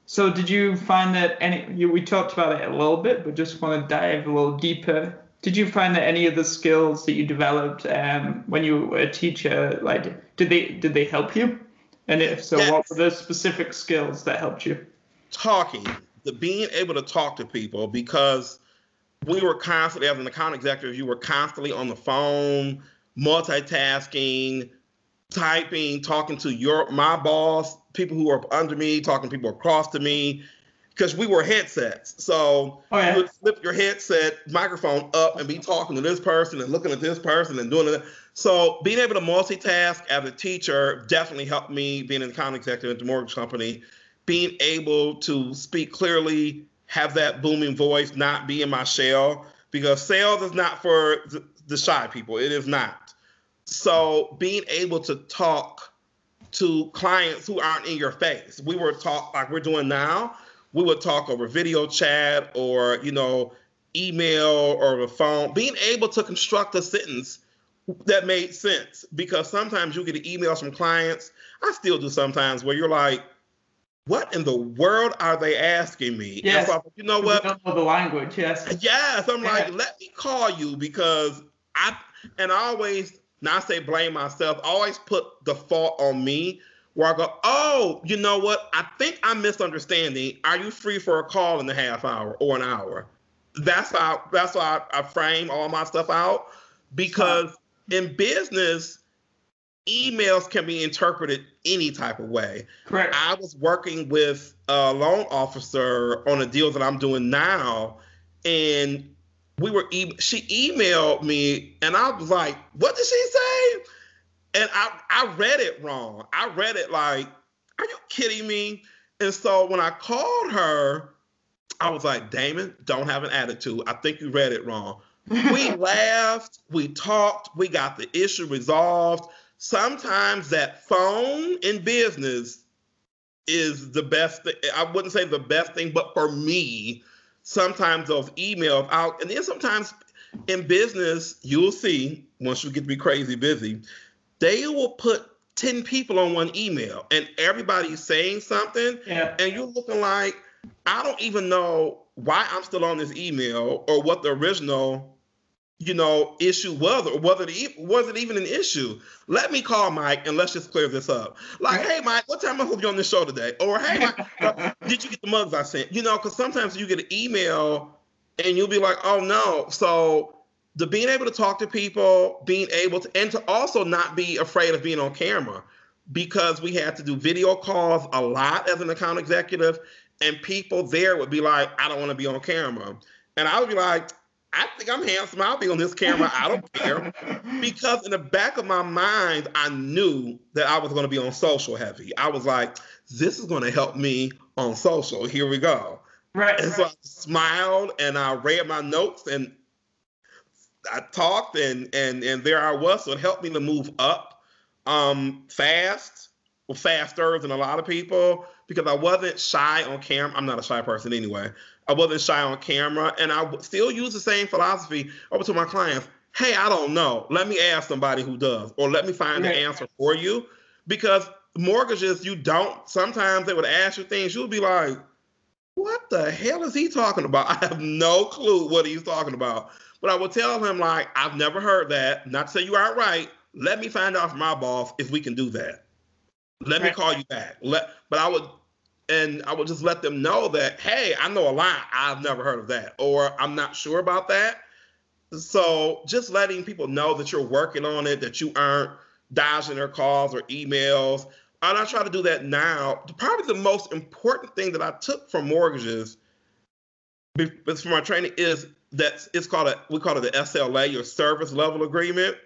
[SPEAKER 2] So, did you find that any? You, we talked about it a little bit, but just want to dive a little deeper did you find that any of the skills that you developed um, when you were a teacher, like, did they did they help you? And if so, yes. what were the specific skills that helped you?
[SPEAKER 3] Talking, the being able to talk to people, because we were constantly, as an account executive, you were constantly on the phone, multitasking, typing, talking to your my boss, people who are under me, talking to people across to me, because we were headsets. So oh, yeah. you would flip your headset microphone up and be talking to this person and looking at this person and doing it. So being able to multitask as a teacher definitely helped me being an account executive at the mortgage company. Being able to speak clearly, have that booming voice, not be in my shell, because sales is not for the shy people. It is not. So being able to talk to clients who aren't in your face. We were talk like we're doing now we would talk over video chat or you know email or the phone being able to construct a sentence that made sense because sometimes you get emails from clients i still do sometimes where you're like what in the world are they asking me
[SPEAKER 2] yes. So,
[SPEAKER 3] you know what
[SPEAKER 2] know the language yes
[SPEAKER 3] yes i'm yeah. like let me call you because i and I always not say blame myself always put the fault on me where I go, oh, you know what? I think I'm misunderstanding. Are you free for a call in a half hour or an hour? That's how that's why I, I frame all my stuff out because in business, emails can be interpreted any type of way.
[SPEAKER 2] Correct.
[SPEAKER 3] I was working with a loan officer on a deal that I'm doing now, and we were e- she emailed me, and I was like, "What did she say?" and I I read it wrong. I read it like, are you kidding me? And so when I called her, I was like, Damon, don't have an attitude. I think you read it wrong. We laughed, we talked, we got the issue resolved. Sometimes that phone in business is the best thing. I wouldn't say the best thing, but for me, sometimes those emails out, and then sometimes in business, you'll see once you get to be crazy busy, they will put 10 people on one email and everybody's saying something
[SPEAKER 2] yeah.
[SPEAKER 3] and you're looking like i don't even know why i'm still on this email or what the original you know issue was or whether it was it even an issue. Let me call mike and let's just clear this up. Like hey mike what time i hope you on this show today? Or hey mike uh, did you get the mugs i sent? You know because sometimes you get an email and you'll be like oh no. So the being able to talk to people, being able to, and to also not be afraid of being on camera because we had to do video calls a lot as an account executive, and people there would be like, I don't want to be on camera. And I would be like, I think I'm handsome. I'll be on this camera. I don't care. Because in the back of my mind, I knew that I was going to be on social heavy. I was like, this is going to help me on social. Here we go.
[SPEAKER 2] Right.
[SPEAKER 3] And
[SPEAKER 2] so I
[SPEAKER 3] smiled and I read my notes and I talked and and and there I was. So it helped me to move up um fast, faster than a lot of people because I wasn't shy on camera. I'm not a shy person anyway. I wasn't shy on camera, and I still use the same philosophy over to my clients. Hey, I don't know. Let me ask somebody who does, or let me find the answer for you. Because mortgages, you don't. Sometimes they would ask you things. You'll be like, "What the hell is he talking about?" I have no clue what he's talking about. But I would tell him like, "I've never heard that. Not to say you aren't right. Let me find out from my boss if we can do that. Let right. me call you back. Let." But I would and I would just let them know that, hey, I know a lot. I've never heard of that, or I'm not sure about that. So just letting people know that you're working on it, that you aren't dodging their calls or emails. And I try to do that now. Probably the most important thing that I took from mortgages from my training is that it's called a we call it the SLA, your service level agreement.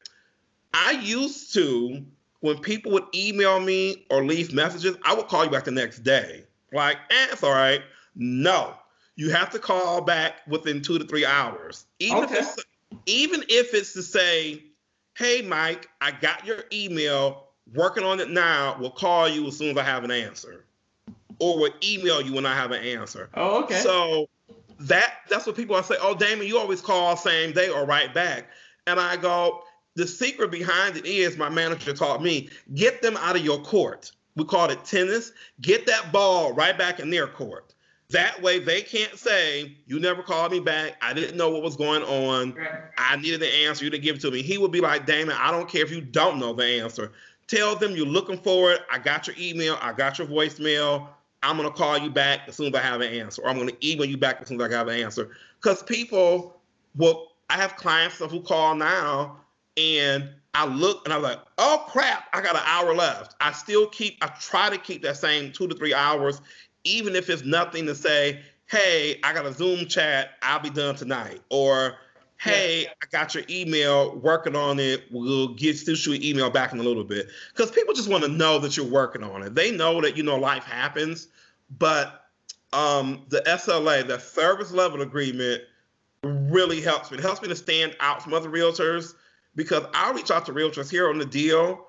[SPEAKER 3] I used to when people would email me or leave messages, I would call you back the next day. Like, eh, it's all right. No, you have to call back within two to three hours. Even okay. if it's even if it's to say, hey Mike, I got your email, working on it now. We'll call you as soon as I have an answer. Or we'll email you when I have an answer.
[SPEAKER 2] Oh, okay.
[SPEAKER 3] So that that's what people are say, oh Damon, you always call same day or right back. And I go, the secret behind it is my manager taught me, get them out of your court we called it tennis. Get that ball right back in their court. That way they can't say, You never called me back. I didn't know what was going on. I needed the answer. You didn't give it to me. He would be like, Damon, I don't care if you don't know the answer. Tell them you're looking for it. I got your email. I got your voicemail. I'm going to call you back as soon as I have an answer. Or I'm going to email you back as soon as I have an answer. Because people will, I have clients who call now and I look and I'm like, oh crap, I got an hour left. I still keep, I try to keep that same two to three hours, even if it's nothing to say, hey, I got a Zoom chat, I'll be done tonight. Or, hey. I got your email, working on it. We'll get shoot email back in a little bit. Because people just want to know that you're working on it. They know that, you know, life happens, but um, the SLA, the service level agreement, really helps me. It helps me to stand out from other realtors because I reach out to realtors here on the deal.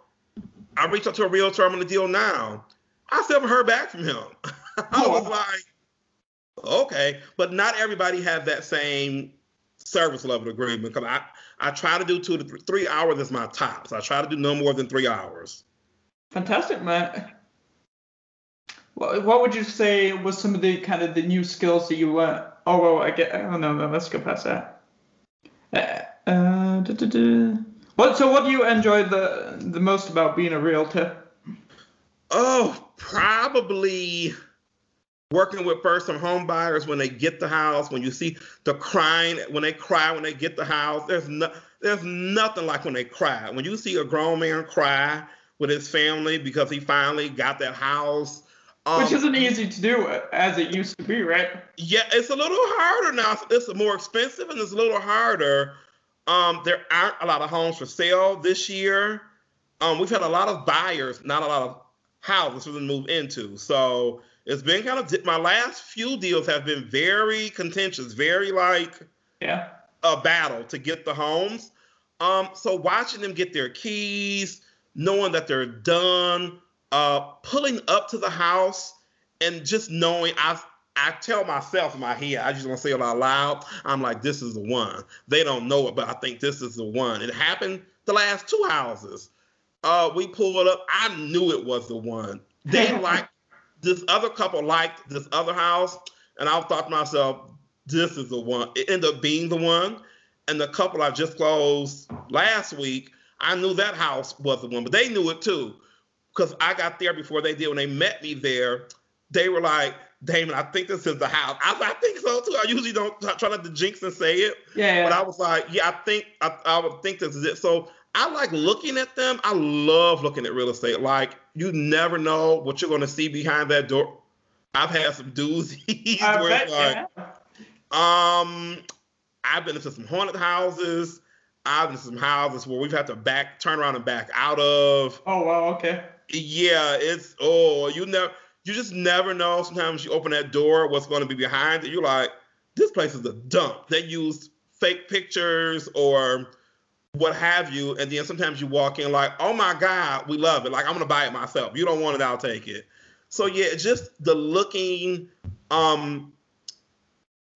[SPEAKER 3] I reach out to a realtor I'm on the deal now. I still haven't heard back from him. I was like, okay, but not everybody has that same service level agreement because I, I try to do two to three, three hours is my top. So I try to do no more than three hours.
[SPEAKER 2] Fantastic, man. What, what would you say was some of the kind of the new skills that you were? Oh, well, I get. Oh no, no, let's go past that. Uh, uh, da, da, da. What? So, what do you enjoy the the most about being a realtor?
[SPEAKER 3] Oh, probably working with first-time home buyers when they get the house. When you see the crying when they cry when they get the house, there's no, there's nothing like when they cry. When you see a grown man cry with his family because he finally got that house.
[SPEAKER 2] Um, Which isn't easy to do as it used to be, right?
[SPEAKER 3] Yeah, it's a little harder now. It's more expensive and it's a little harder. Um, there aren't a lot of homes for sale this year. Um, we've had a lot of buyers, not a lot of houses for them to move into. So it's been kind of my last few deals have been very contentious, very like
[SPEAKER 2] yeah
[SPEAKER 3] a battle to get the homes. Um, so watching them get their keys, knowing that they're done, uh, pulling up to the house, and just knowing I've I tell myself in my head, I just want to say it out loud. I'm like, this is the one. They don't know it, but I think this is the one. It happened the last two houses. Uh, we pulled up. I knew it was the one. They like this other couple liked this other house, and I thought to myself, this is the one. It ended up being the one. And the couple I just closed last week, I knew that house was the one, but they knew it too, because I got there before they did. When they met me there, they were like, Damon, I think this is the house. I, I think so too. I usually don't try not to jinx and say it.
[SPEAKER 2] Yeah.
[SPEAKER 3] But I was like, yeah, I think I, I would think this is it. So I like looking at them. I love looking at real estate. Like you never know what you're going to see behind that door. I've had some doozies
[SPEAKER 2] I where bet, like,
[SPEAKER 3] um, I've been into some haunted houses. I've been to some houses where we've had to back, turn around and back out of.
[SPEAKER 2] Oh wow, okay.
[SPEAKER 3] Yeah, it's oh you never you just never know. Sometimes you open that door, what's going to be behind it. You're like, this place is a dump. They use fake pictures or what have you. And then sometimes you walk in like, oh my God, we love it. Like, I'm going to buy it myself. You don't want it, I'll take it. So, yeah, just the looking, um,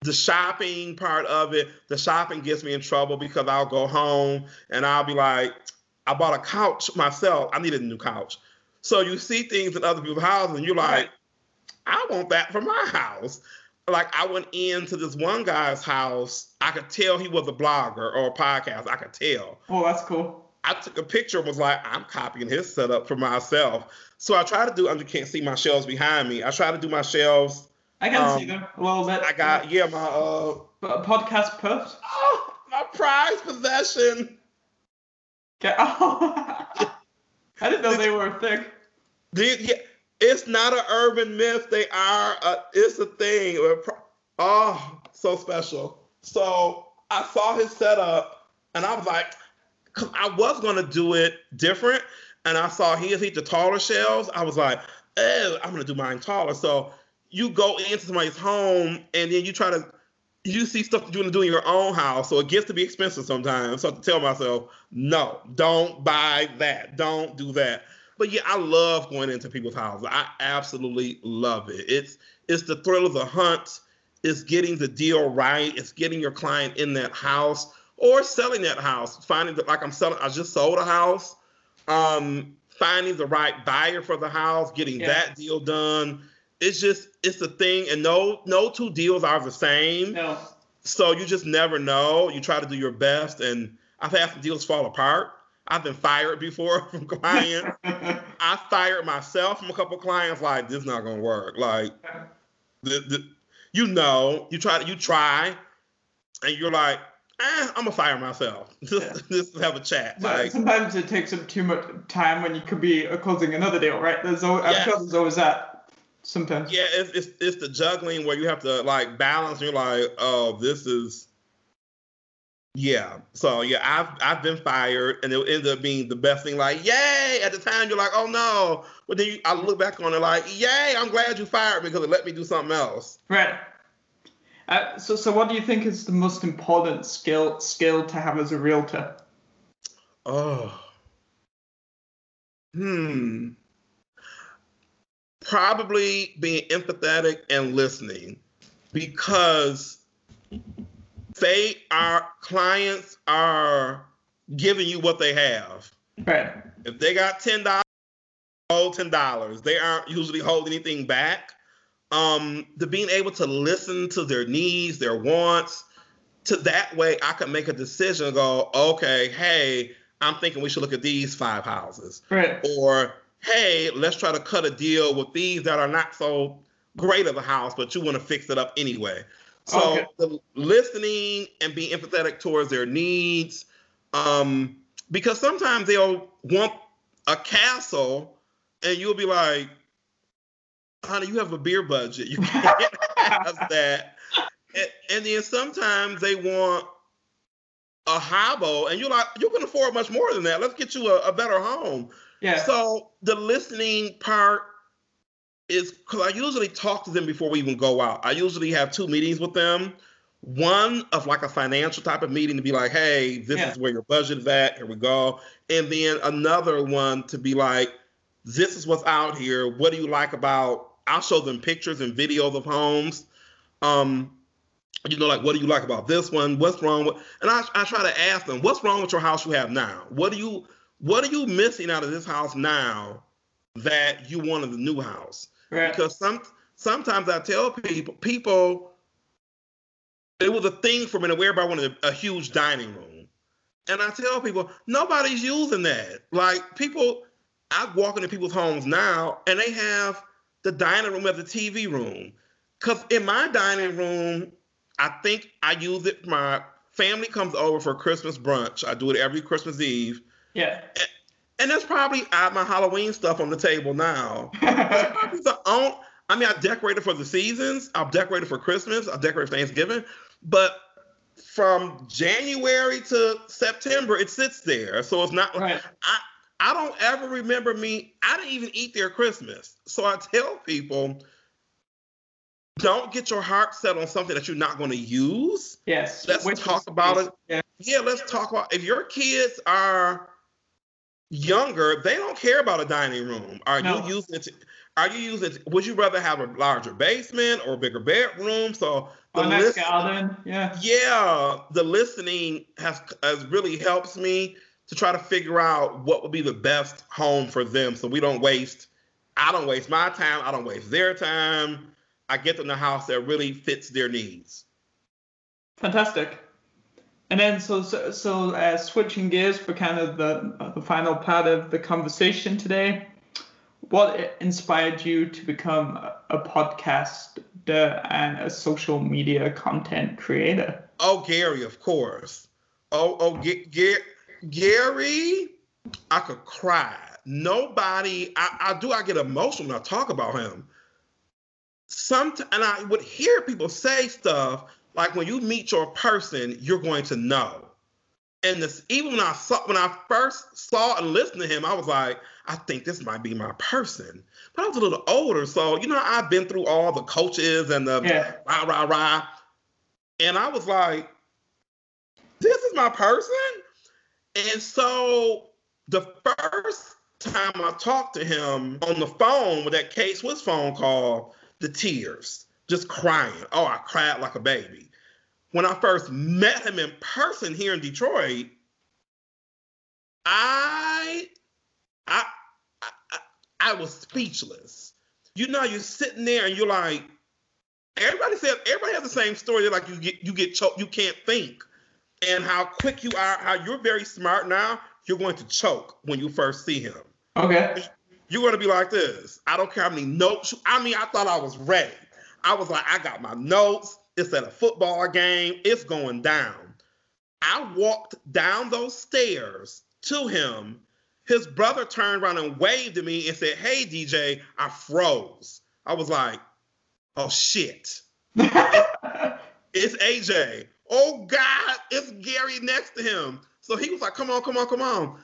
[SPEAKER 3] the shopping part of it, the shopping gets me in trouble because I'll go home and I'll be like, I bought a couch myself. I needed a new couch. So you see things in other people's houses and you're like. I want that for my house. Like I went into this one guy's house. I could tell he was a blogger or a podcast. I could tell.
[SPEAKER 2] Oh, that's cool.
[SPEAKER 3] I took a picture and was like, I'm copying his setup for myself. So I try to do, you can't see my shelves behind me. I try to do my shelves.
[SPEAKER 2] I can um, see them a little.
[SPEAKER 3] I got, yeah, my uh,
[SPEAKER 2] podcast post.
[SPEAKER 3] Oh, my prized possession.
[SPEAKER 2] Okay. Oh. I didn't know they were thick.
[SPEAKER 3] The, it's not an urban myth. They are. A, it's a thing. Oh, so special. So I saw his setup, and I was like, cause I was gonna do it different, and I saw his eat the taller shelves. I was like, oh, I'm gonna do mine taller. So you go into somebody's home, and then you try to you see stuff you want to do in your own house, so it gets to be expensive sometimes. So I have to tell myself, no, don't buy that. Don't do that. But yeah, I love going into people's houses. I absolutely love it. It's it's the thrill of the hunt. It's getting the deal right. It's getting your client in that house or selling that house. Finding that like I'm selling, I just sold a house. Um, finding the right buyer for the house, getting yeah. that deal done. It's just it's a thing, and no no two deals are the same.
[SPEAKER 2] No.
[SPEAKER 3] So you just never know. You try to do your best, and I've had some deals fall apart. I've been fired before from clients. I fired myself from a couple clients. Like this is not gonna work. Like, the, the, you know, you try you try, and you're like, eh, I'm gonna fire myself. Just, yeah. just have a chat.
[SPEAKER 2] So
[SPEAKER 3] like,
[SPEAKER 2] sometimes it takes up too much time when you could be closing another deal, right? There's always, yes. Sure there's always that. Sometimes.
[SPEAKER 3] Yeah, it's, it's it's the juggling where you have to like balance. And you're like, oh, this is yeah. So yeah, I've I've been fired, and it ended up being the best thing. Like, yay! At the time, you're like, oh no, but then you, I look back on it like, yay! I'm glad you fired me because it let me do something else.
[SPEAKER 2] Right. Uh, so so what do you think is the most important skill skill to have as a realtor?
[SPEAKER 3] Oh. Hmm. Probably being empathetic and listening, because they our clients are giving you what they have.
[SPEAKER 2] Right.
[SPEAKER 3] If they got ten dollars, hold ten dollars. They aren't usually holding anything back. Um, the being able to listen to their needs, their wants, to that way I can make a decision go, okay, hey, I'm thinking we should look at these five houses.
[SPEAKER 2] Right.
[SPEAKER 3] Or hey, let's try to cut a deal with these that are not so great of a house, but you want to fix it up anyway. So okay. the listening and being empathetic towards their needs, um, because sometimes they'll want a castle, and you'll be like, "Honey, you have a beer budget. You can't have that." And, and, then sometimes they want a hobo, and you're like, "You can afford much more than that. Let's get you a, a better home."
[SPEAKER 2] Yeah.
[SPEAKER 3] So the listening part is because I usually talk to them before we even go out. I usually have two meetings with them. One of like a financial type of meeting to be like, hey, this yeah. is where your budget is at. Here we go. And then another one to be like, this is what's out here. What do you like about? I'll show them pictures and videos of homes. Um, you know, like what do you like about this one? What's wrong with? And I, I try to ask them, what's wrong with your house you have now? What do you what are you missing out of this house now that you wanted the new house? Right. Because some sometimes I tell people people it was a thing for me to everybody wanted a, a huge dining room. And I tell people, nobody's using that. Like people, I walk into people's homes now and they have the dining room as the TV room. Cause in my dining room, I think I use it. My family comes over for Christmas brunch. I do it every Christmas Eve.
[SPEAKER 2] Yeah.
[SPEAKER 3] And, that's probably I have my Halloween stuff on the table now. the I mean, I decorated for the seasons. I've decorated for Christmas. I've decorated for Thanksgiving. But from January to September, it sits there. So it's not.
[SPEAKER 2] Right.
[SPEAKER 3] I I don't ever remember me. I didn't even eat their Christmas. So I tell people, don't get your heart set on something that you're not going to use.
[SPEAKER 2] Yes.
[SPEAKER 3] Let's Which talk about it. Yeah. yeah. Let's talk about if your kids are younger, they don't care about a dining room. Are no. you using it? To, are you using? Would you rather have a larger basement or a bigger bedroom? So
[SPEAKER 2] the oh, garden, yeah.
[SPEAKER 3] Yeah, the listening has has really helps me to try to figure out what would be the best home for them, so we don't waste. I don't waste my time. I don't waste their time. I get them the house that really fits their needs.
[SPEAKER 2] Fantastic. And then, so so, so uh, switching gears for kind of the uh, the final part of the conversation today, what inspired you to become a, podcaster and a social media content creator?
[SPEAKER 3] Oh, Gary, of course. Oh, oh, G- G- Gary, I could cry. Nobody, I, I do. I get emotional when I talk about him. Sometimes, and I would hear people say stuff like when you meet your person, you're going to know. And this, even when I saw when I first saw and listened to him, I was like, I think this might be my person. But I was a little older, so you know, I've been through all the coaches and the yeah. rah rah rah, and I was like, this is my person. And so the first time I talked to him on the phone with that K Swiss phone call, the tears, just crying. Oh, I cried like a baby when I first met him in person here in Detroit, I, I, I, I was speechless. You know, you're sitting there and you're like, everybody says everybody has the same story. They're like you get you get choked, you can't think, and how quick you are. How you're very smart now. You're going to choke when you first see him.
[SPEAKER 2] Okay.
[SPEAKER 3] You're going to be like this. I don't care how many notes. I mean, I thought I was ready. I was like, I got my notes. It's at a football game. It's going down. I walked down those stairs to him. His brother turned around and waved at me and said, Hey, DJ, I froze. I was like, Oh, shit. it's AJ. Oh, God, it's Gary next to him. So he was like, Come on, come on, come on.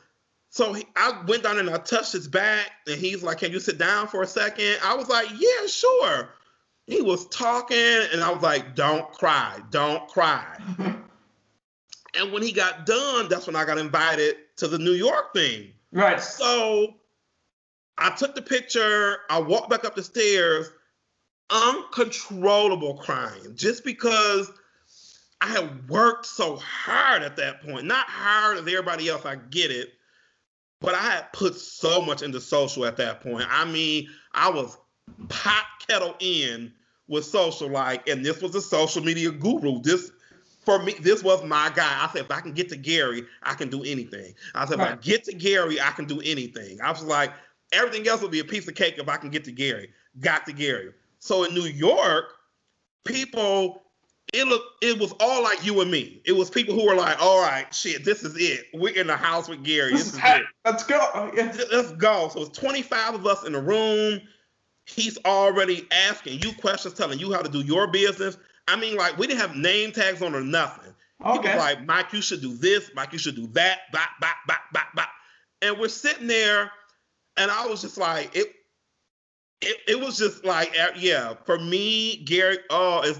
[SPEAKER 3] So he, I went down and I touched his back, and he's like, "Can you sit down for a second? I was like, "Yeah, sure." He was talking, and I was like, "Don't cry, don't cry." and when he got done, that's when I got invited to the New York thing.
[SPEAKER 2] Right.
[SPEAKER 3] So I took the picture. I walked back up the stairs, uncontrollable crying, just because I had worked so hard at that point. Not hard as everybody else. I get it. But I had put so much into social at that point. I mean, I was pot kettle in with social like, and this was a social media guru. This for me, this was my guy. I said, if I can get to Gary, I can do anything. I said, right. if I get to Gary, I can do anything. I was like, everything else will be a piece of cake if I can get to Gary. Got to Gary. So in New York, people, it looked, it was all like you and me. It was people who were like, all right, shit, this is it. We're in the house with Gary. This, this is it.
[SPEAKER 2] Let's go.
[SPEAKER 3] Let's go. So it's 25 of us in the room he's already asking you questions, telling you how to do your business. I mean, like we didn't have name tags on or nothing. Okay. He was like, Mike, you should do this. Mike, you should do that. Bop, bop, bop, bop, bop. And we're sitting there, and I was just like, it. It, it was just like, uh, yeah, for me, Gary. Oh, it's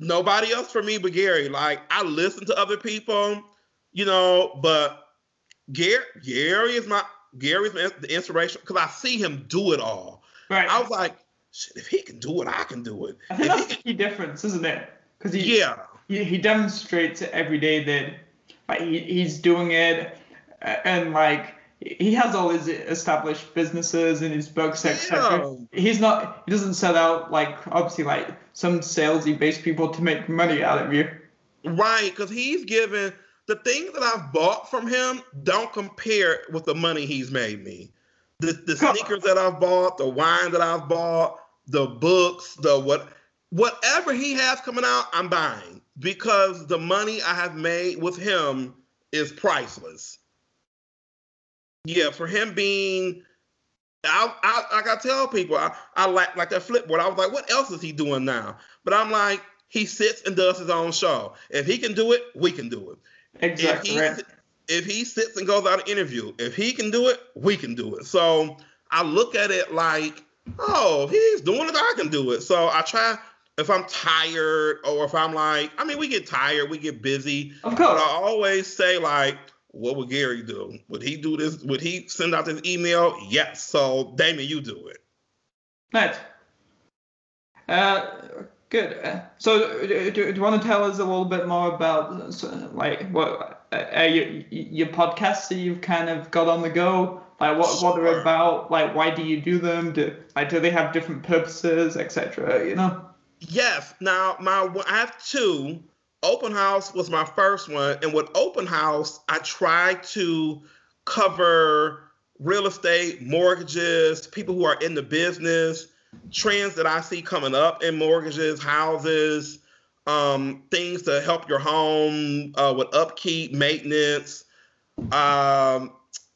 [SPEAKER 3] nobody else for me but Gary. Like I listen to other people, you know, but Gary, Gary is my Gary's the inspiration because I see him do it all. Right. I was like, shit, if he can do it, I can do it.
[SPEAKER 2] I think
[SPEAKER 3] if
[SPEAKER 2] that's the key difference, isn't it? Because he, yeah, he, he demonstrates every day that like, he, he's doing it, and like he has all his established businesses and his books, etc. Yeah. He's not. He doesn't set out like obviously like some salesy based people to make money out of you.
[SPEAKER 3] Right, because he's given the things that I've bought from him don't compare with the money he's made me the, the sneakers that I've bought, the wine that I've bought, the books, the what whatever he has coming out, I'm buying because the money I have made with him is priceless. Yeah, for him being I, I like I tell people, I, I like like that flipboard. I was like, what else is he doing now? But I'm like, he sits and does his own show. If he can do it, we can do it.
[SPEAKER 2] Exactly. If he,
[SPEAKER 3] if he sits and goes out an interview, if he can do it, we can do it. So I look at it like, oh, he's doing it, I can do it. So I try if I'm tired or if I'm like, I mean, we get tired, we get busy.
[SPEAKER 2] Of course. But
[SPEAKER 3] I always say like, what would Gary do? Would he do this? Would he send out this email? Yes. So Damon, you do it.
[SPEAKER 2] Nice. Uh, good. Uh, so, do, do, you want to tell us a little bit more about, like, what uh, your, your podcasts that you've kind of got on the go? Like, what what they're about? Like, why do you do them? Do like do they have different purposes, etc. You know?
[SPEAKER 3] Yes. Now, my I have two. Open House was my first one, and with Open House, I try to cover real estate, mortgages, people who are in the business, trends that I see coming up in mortgages, houses, um, things to help your home uh, with upkeep, maintenance. Um,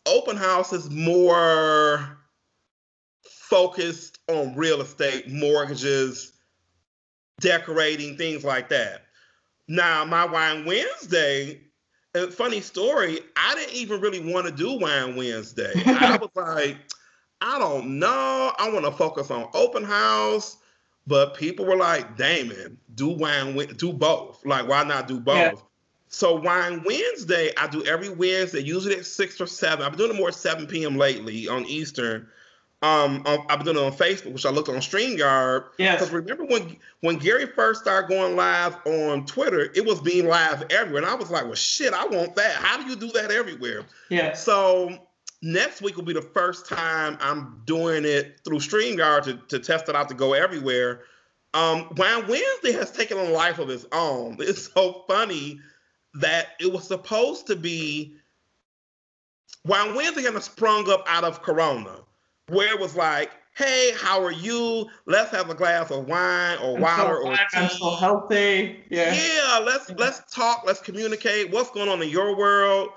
[SPEAKER 3] open house is more focused on real estate, mortgages, decorating, things like that. Now, my Wine Wednesday a funny story, I didn't even really want to do Wine Wednesday. I was like, I don't know. I want to focus on open house. But people were like, Damon, do wine, do both. Like, why not do both? Yeah. So Wine Wednesday, I do every Wednesday, usually at six or seven. I've been doing it more at 7 p.m. lately on Eastern. Um, I've been doing it on Facebook, which I looked on StreamYard.
[SPEAKER 2] Yes.
[SPEAKER 3] Because remember when when Gary first started going live on Twitter, it was being live everywhere, and I was like, "Well, shit, I want that. How do you do that everywhere?"
[SPEAKER 2] Yeah.
[SPEAKER 3] So next week will be the first time I'm doing it through StreamYard to, to test it out to go everywhere. Um, Wine Wednesday has taken on a life of its own. It's so funny that it was supposed to be Wine Wednesday kind of sprung up out of Corona where it was like, hey, how are you? Let's have a glass of wine or water so or tea.
[SPEAKER 2] I'm so healthy. Yeah.
[SPEAKER 3] Yeah, let's let's talk, let's communicate. What's going on in your world?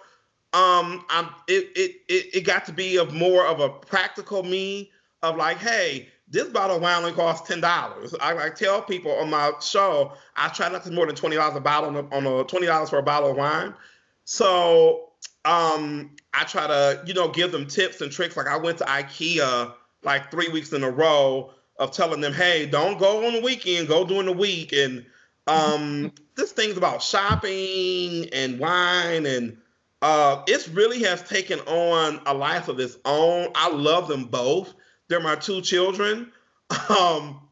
[SPEAKER 3] Um, I'm it it it, it got to be of more of a practical me of like, hey, this bottle of wine only costs ten dollars. I, I, tell people on my show, I try not to more than twenty dollars a bottle on a, on a twenty dollars for a bottle of wine. So um, I try to, you know, give them tips and tricks. Like I went to IKEA like three weeks in a row of telling them, hey, don't go on the weekend, go during the week. And um, this thing's about shopping and wine and uh, it really has taken on a life of its own. I love them both. They're my two children. Um,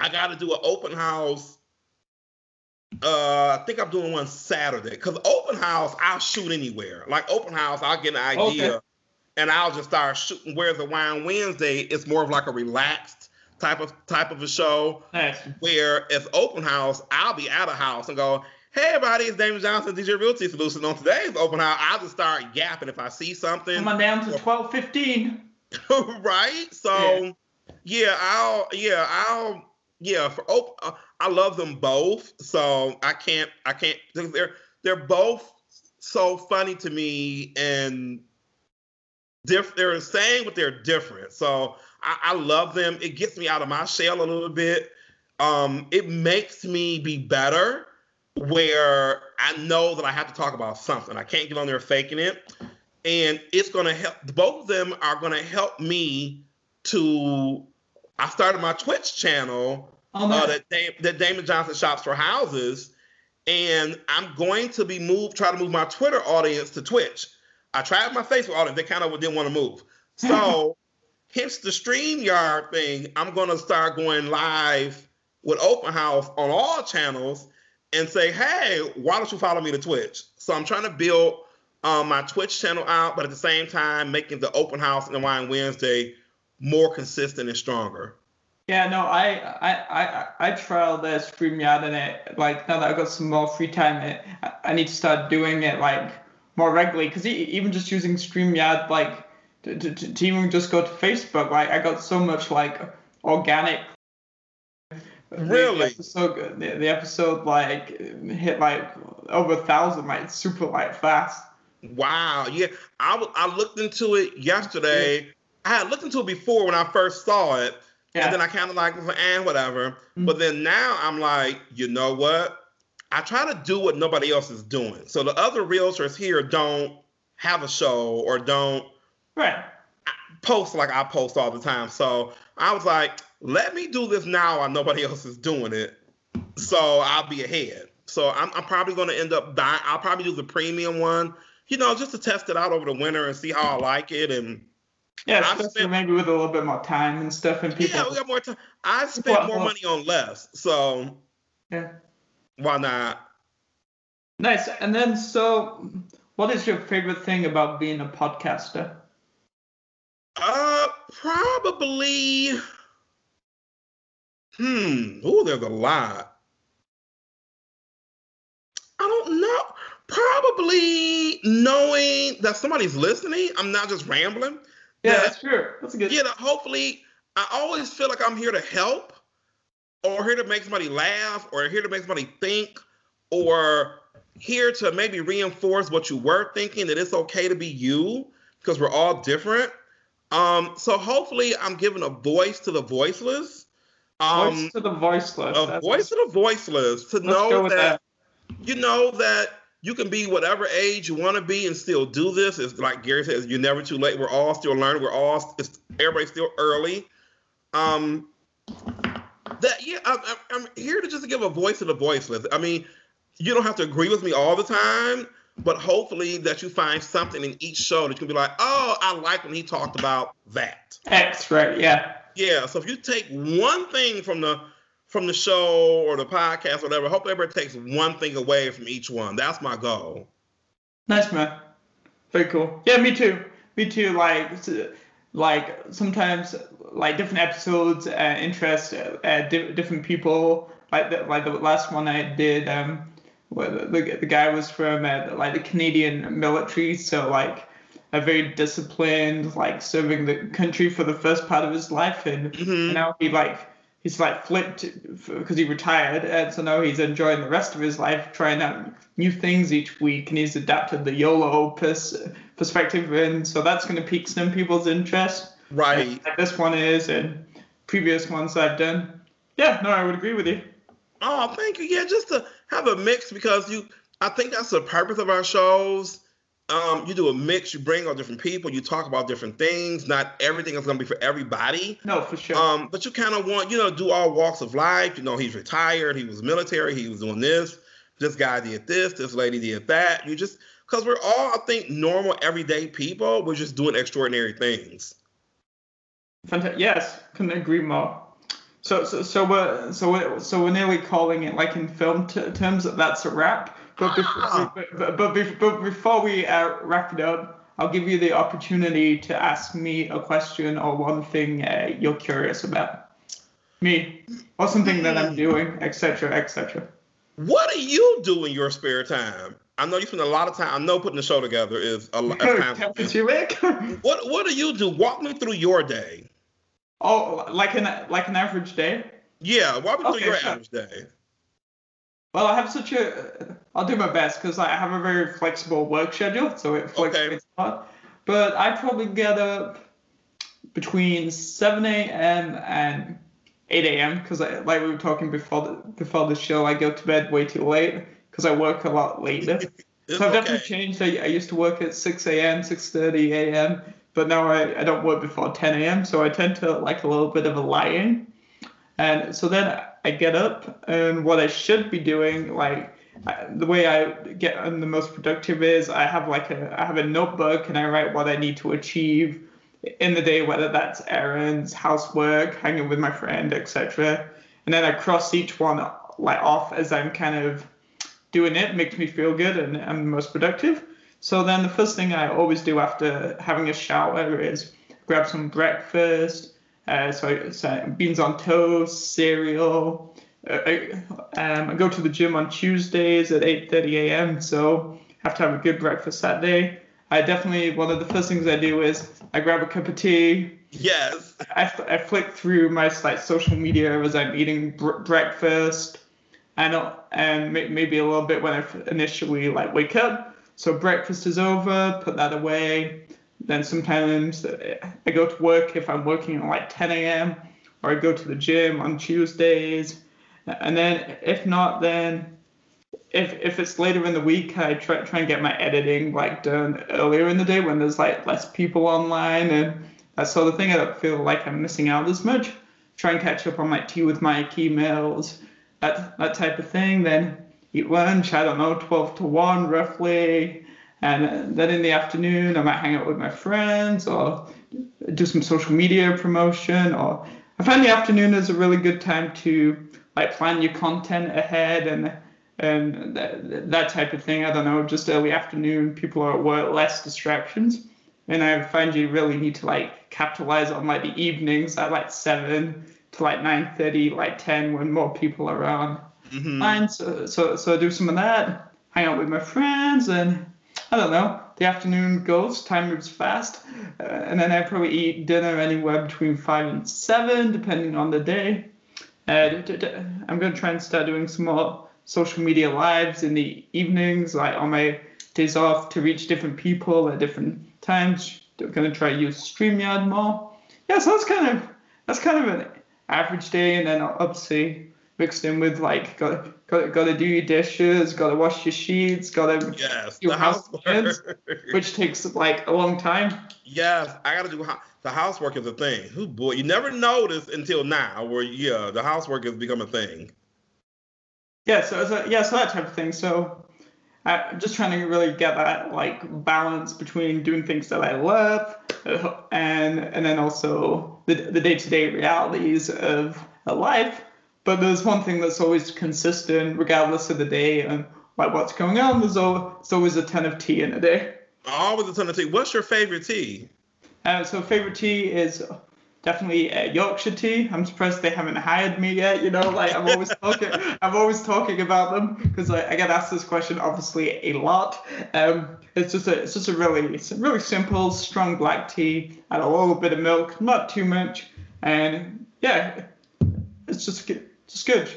[SPEAKER 3] I got to do an open house uh, I think I'm doing one Saturday because open house I'll shoot anywhere. Like open house, I'll get an idea okay. and I'll just start shooting. Whereas the Wine Wednesday, it's more of like a relaxed type of type of a show.
[SPEAKER 2] Nice.
[SPEAKER 3] Where it's open house, I'll be at a house and go, "Hey, everybody, it's Damon Johnson, DJ Realty Solutions." On today's open house, I'll just start yapping if I see something.
[SPEAKER 2] Come on down to twelve fifteen.
[SPEAKER 3] right. So, yeah. yeah, I'll yeah I'll yeah for open. Uh, I love them both, so I can't I can't they're they're both so funny to me and diff, they're the same but they're different. So I, I love them. It gets me out of my shell a little bit. Um, it makes me be better where I know that I have to talk about something. I can't get on there faking it. And it's gonna help both of them are gonna help me to I started my Twitch channel oh, uh, that, Dam- that Damon Johnson shops for houses, and I'm going to be moved, try to move my Twitter audience to Twitch. I tried my Facebook audience; they kind of didn't want to move. So, hence the StreamYard thing. I'm going to start going live with Open House on all channels and say, "Hey, why don't you follow me to Twitch?" So I'm trying to build um, my Twitch channel out, but at the same time making the Open House and the Wine Wednesday more consistent and stronger.
[SPEAKER 2] Yeah, no, I I I I tried the StreamYard and it like now that I've got some more free time, it, I need to start doing it like more regularly because even just using StreamYard like to, to, to even just go to Facebook, like I got so much like organic.
[SPEAKER 3] Really?
[SPEAKER 2] The episode, the, the episode like hit like over a thousand, like super like fast.
[SPEAKER 3] Wow. Yeah, I I looked into it yesterday. I had looked into it before when I first saw it yeah. And then I kind of like, and whatever. Mm-hmm. But then now I'm like, you know what? I try to do what nobody else is doing. So the other realtors here don't have a show or don't
[SPEAKER 2] right.
[SPEAKER 3] post like I post all the time. So I was like, let me do this now while nobody else is doing it. So I'll be ahead. So I'm, I'm probably going to end up dying. I'll probably do the premium one, you know, just to test it out over the winter and see how I like it and
[SPEAKER 2] Yeah,
[SPEAKER 3] I've
[SPEAKER 2] especially
[SPEAKER 3] spent-
[SPEAKER 2] maybe with a little bit more time and stuff, and people.
[SPEAKER 3] Yeah, we got more time. I spent more money on less, so
[SPEAKER 2] yeah.
[SPEAKER 3] why not?
[SPEAKER 2] Nice. And then, so, what is your favorite thing about being a podcaster?
[SPEAKER 3] Uh, probably. Hmm. Oh, there's a lot. I don't know. Probably knowing that somebody's listening. I'm not just rambling.
[SPEAKER 2] Yeah,
[SPEAKER 3] Yeah.
[SPEAKER 2] that's true. That's a good.
[SPEAKER 3] Yeah, that hopefully, I always feel like I'm here to help, or here to make somebody laugh, or here to make somebody think, or here to maybe reinforce what you were thinking that it's okay to be you because we're all different. Um, so hopefully, I'm giving a voice to the voiceless. Um,
[SPEAKER 2] voice to the voiceless.
[SPEAKER 3] a
[SPEAKER 2] That's-
[SPEAKER 3] voice to the voiceless to
[SPEAKER 2] Let's
[SPEAKER 3] know
[SPEAKER 2] with
[SPEAKER 3] that, you know that you can be whatever age you want to be and still do this. It's like Gary says, you're never too late. We're all still learning. We're all it's, everybody's still early. Um, that yeah, I'm, I'm- I'm here to just give a voice to the voiceless. I mean, you don't have to agree with me all the time, but hopefully that you find something in each show that you can be like, oh, I like when he talked about that.
[SPEAKER 2] X, right? Yeah.
[SPEAKER 3] Yeah. So if you take one thing from the from the show or the podcast or whatever, hope everybody takes one thing away from each one. That's my goal.
[SPEAKER 2] Nice man. Very cool. Yeah, me too. Me too. Like, like sometimes like different episodes uh, interest uh, di- different people. Like the, like the last one I did, um, where the, the, the guy was from uh, like the Canadian military, so like a very disciplined, like serving the country for the first part of his life, and
[SPEAKER 3] Mhm.
[SPEAKER 2] now he like he's like flipped because he retired, and so now he's enjoying the rest of his life, trying out new things each week, and he's adapted the YOLO pers- perspective, and so that's going to pique some people's interest.
[SPEAKER 3] Right.
[SPEAKER 2] Like this one is, and previous ones I've done. Yeah, no, I would agree with you.
[SPEAKER 3] Oh, thank you. Yeah, just to have a mix because you. I think that's the purpose of our shows. Um, you do a mix. You bring on different people. You talk about different things. Not everything is going to be for everybody.
[SPEAKER 2] No, for sure.
[SPEAKER 3] Um, but you kind of want, you know, do all walks of life. You know, he's retired. He was military. He was doing this. This guy did this. This lady did that. You just because we're all, I think, normal everyday people. We're just doing extraordinary things.
[SPEAKER 2] Fantastic. Yes, couldn't agree more. So, so, so we're so we're so we're nearly calling it like in film t- terms that that's a wrap. But before,
[SPEAKER 3] Ah.
[SPEAKER 2] but, but, but, but before we uh, wrap it up, I'll give you the opportunity to ask me a question or one thing uh, you're curious about. Me, or something that I'm doing, etc., etc.
[SPEAKER 3] What do you do in your spare time? I know you spend a lot of time. I know putting the show together is a lot of time. What What do you do? Walk me through your day.
[SPEAKER 2] Oh, like an like an average day.
[SPEAKER 3] Yeah, walk me through
[SPEAKER 2] Okay,
[SPEAKER 3] your
[SPEAKER 2] sure.
[SPEAKER 3] average day.
[SPEAKER 2] Well, I have such a. I'll do my best because I have a very flexible work schedule, so it fluctuates a lot. But I probably get up between 7 a.m. and 8 a.m. because, like we were talking before the before the show, I go to bed way too late because I work a lot later. So I've
[SPEAKER 3] okay.
[SPEAKER 2] definitely changed. I, I used to work at 6 a.m., 6:30 a.m., but now I, I don't work before 10 a.m. So I tend to like a little bit of a lie-in. And so then I get up, and what I should be doing, like the way I get on the most productive is I have like a I have a notebook and I write what I need to achieve in the day, whether that's errands, housework, hanging with my friend, etc. And then I cross each one like off as I'm kind of doing it. Makes me feel good and I'm the most productive. So then the first thing I always do after having a shower is grab some breakfast. Uh, so, so beans on toast, cereal. Uh, I, um, I go to the gym on Tuesdays at 8:30 a.m. So have to have a good breakfast that day. I definitely one of the first things I do is I grab a cup of tea.
[SPEAKER 3] Yes.
[SPEAKER 2] I, I flick through my like social media as I'm eating br- breakfast, and uh, and maybe a little bit when I initially like wake up. So breakfast is over, put that away. Then sometimes I go to work if I'm working at like 10 a.m. or I go to the gym on Tuesdays, and then if not, then if if it's later in the week, I try try and get my editing like done earlier in the day when there's like less people online and that sort of thing. I don't feel like I'm missing out as much. Try and catch up on my tea with Mike emails, that that type of thing. Then eat lunch. I don't know, 12 to 1 roughly. And then in the afternoon, I might hang out with my friends or do some social media promotion, or I find the afternoon is a really good time to like plan your content ahead and and that, that type of thing. I don't know, just early afternoon, people are at work, less distractions, and I find you really need to like capitalize on like the evenings at like seven to like nine thirty, like ten, when more people are around.
[SPEAKER 3] Mhm.
[SPEAKER 2] Fine, so so so I do some of that, hang out with my friends, and I don't know. The afternoon goes, time moves fast, uh, and then I probably eat dinner anywhere between five and seven, depending on the day. Uh, I'm gonna try and start doing some more social media lives in the evenings, like on my days off, to reach different people at different times. I'm gonna try use Streamyard more. Yeah, so that's kind of that's kind of an average day, and then obviously mixed in with like got got got to do your dishes, got to wash your sheets, got to
[SPEAKER 3] Yes,
[SPEAKER 2] house
[SPEAKER 3] housework.
[SPEAKER 2] which takes like a long time.
[SPEAKER 3] yes, I gotta do the housework is a thing. Who boy, you never notice until now where yeah, the housework has become a thing.
[SPEAKER 2] Yeah, so, so yeah, so that type of thing. So I'm just trying to really get that like balance between doing things that I love uh, and and then also the the day to day realities of a life. But there's one thing that's always consistent regardless of the day and like what's going on. There's always, a ton of tea in a day.
[SPEAKER 3] Always a ton of tea. What's your favorite tea?
[SPEAKER 2] Uh, so favorite tea is definitely uh, Yorkshire tea. I'm surprised they haven't hired me yet. You know, like I'm always talking, I'm always talking about them because I, I get asked this question obviously a lot. Um, it's just a, it's just a really, it's a really simple, strong black tea. Add a little bit of milk, not too much, and yeah, it's just good, just good.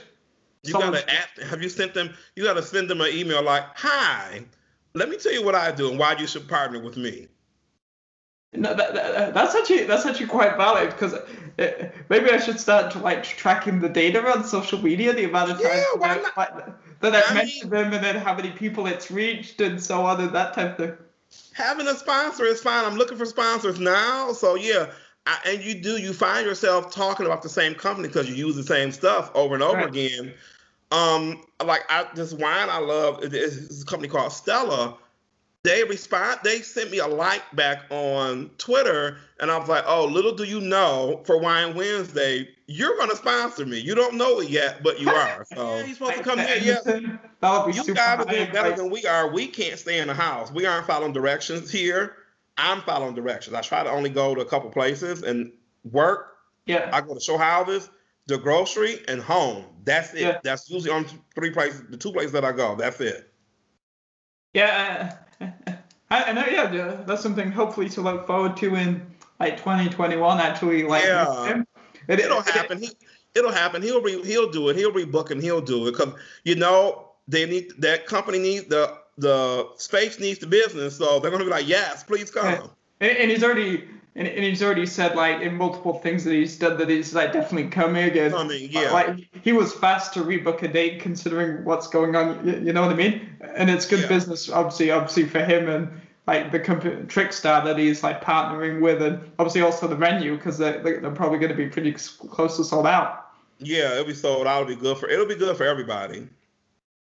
[SPEAKER 3] You
[SPEAKER 2] Someone-
[SPEAKER 3] gotta ask, have you sent them you gotta send them an email like, Hi, let me tell you what I do and why you should partner with me.
[SPEAKER 2] No, that, that, that's actually that's actually quite valid because uh, maybe I should start to like tracking the data on social media, the amount of times
[SPEAKER 3] Yeah, why
[SPEAKER 2] that, like, that I've
[SPEAKER 3] I
[SPEAKER 2] mentioned them, and then how many people it's reached, and so on, and that type of thing.
[SPEAKER 3] Having a sponsor is fine. I'm looking for sponsors now. So yeah. I, and you do you find yourself talking about the same company because you use the same stuff over and over
[SPEAKER 2] Right.
[SPEAKER 3] again. Um, like I this wine I love it is a company called Stella. They respond. They sent me a like back on Twitter, and I was like, "Oh, little do you know, for Wine Wednesday, you're gonna sponsor me. You don't know it yet, but you are. So you're supposed to come here. Yeah,
[SPEAKER 2] That would be
[SPEAKER 3] you guys are doing better than we are. We can't stay in the house. We aren't following directions here. I'm following directions. I try to only go to a couple places and work.
[SPEAKER 2] yeah.
[SPEAKER 3] I go to show houses, the grocery, and home. That's it.
[SPEAKER 2] Yeah.
[SPEAKER 3] That's usually on three places, the two places that I go. That's it.
[SPEAKER 2] Yeah, uh, I, know. Yeah, that's something hopefully to look forward to in like 2021. Actually, like
[SPEAKER 3] Yeah.
[SPEAKER 2] It,
[SPEAKER 3] It'll
[SPEAKER 2] it-
[SPEAKER 3] happen. He, it'll happen. He'll re, he'll do it. He'll rebook and he'll do it because you know they need that company needs the the space needs the business, so they're gonna be like, yes, please come.
[SPEAKER 2] And, and he's already and, and he's already said like in multiple things that he's done that he's like definitely coming and
[SPEAKER 3] Coming, yeah.
[SPEAKER 2] like he was fast to rebook a date considering what's going on. You, you know what I mean? And it's good
[SPEAKER 3] Yeah.
[SPEAKER 2] business, obviously, obviously for him and like the company Trickstar that he's like partnering with, and obviously also the venue because they're, they're probably going to be pretty close to sold out.
[SPEAKER 3] Yeah, it'll be sold out. It'll be good for it'll be good for everybody.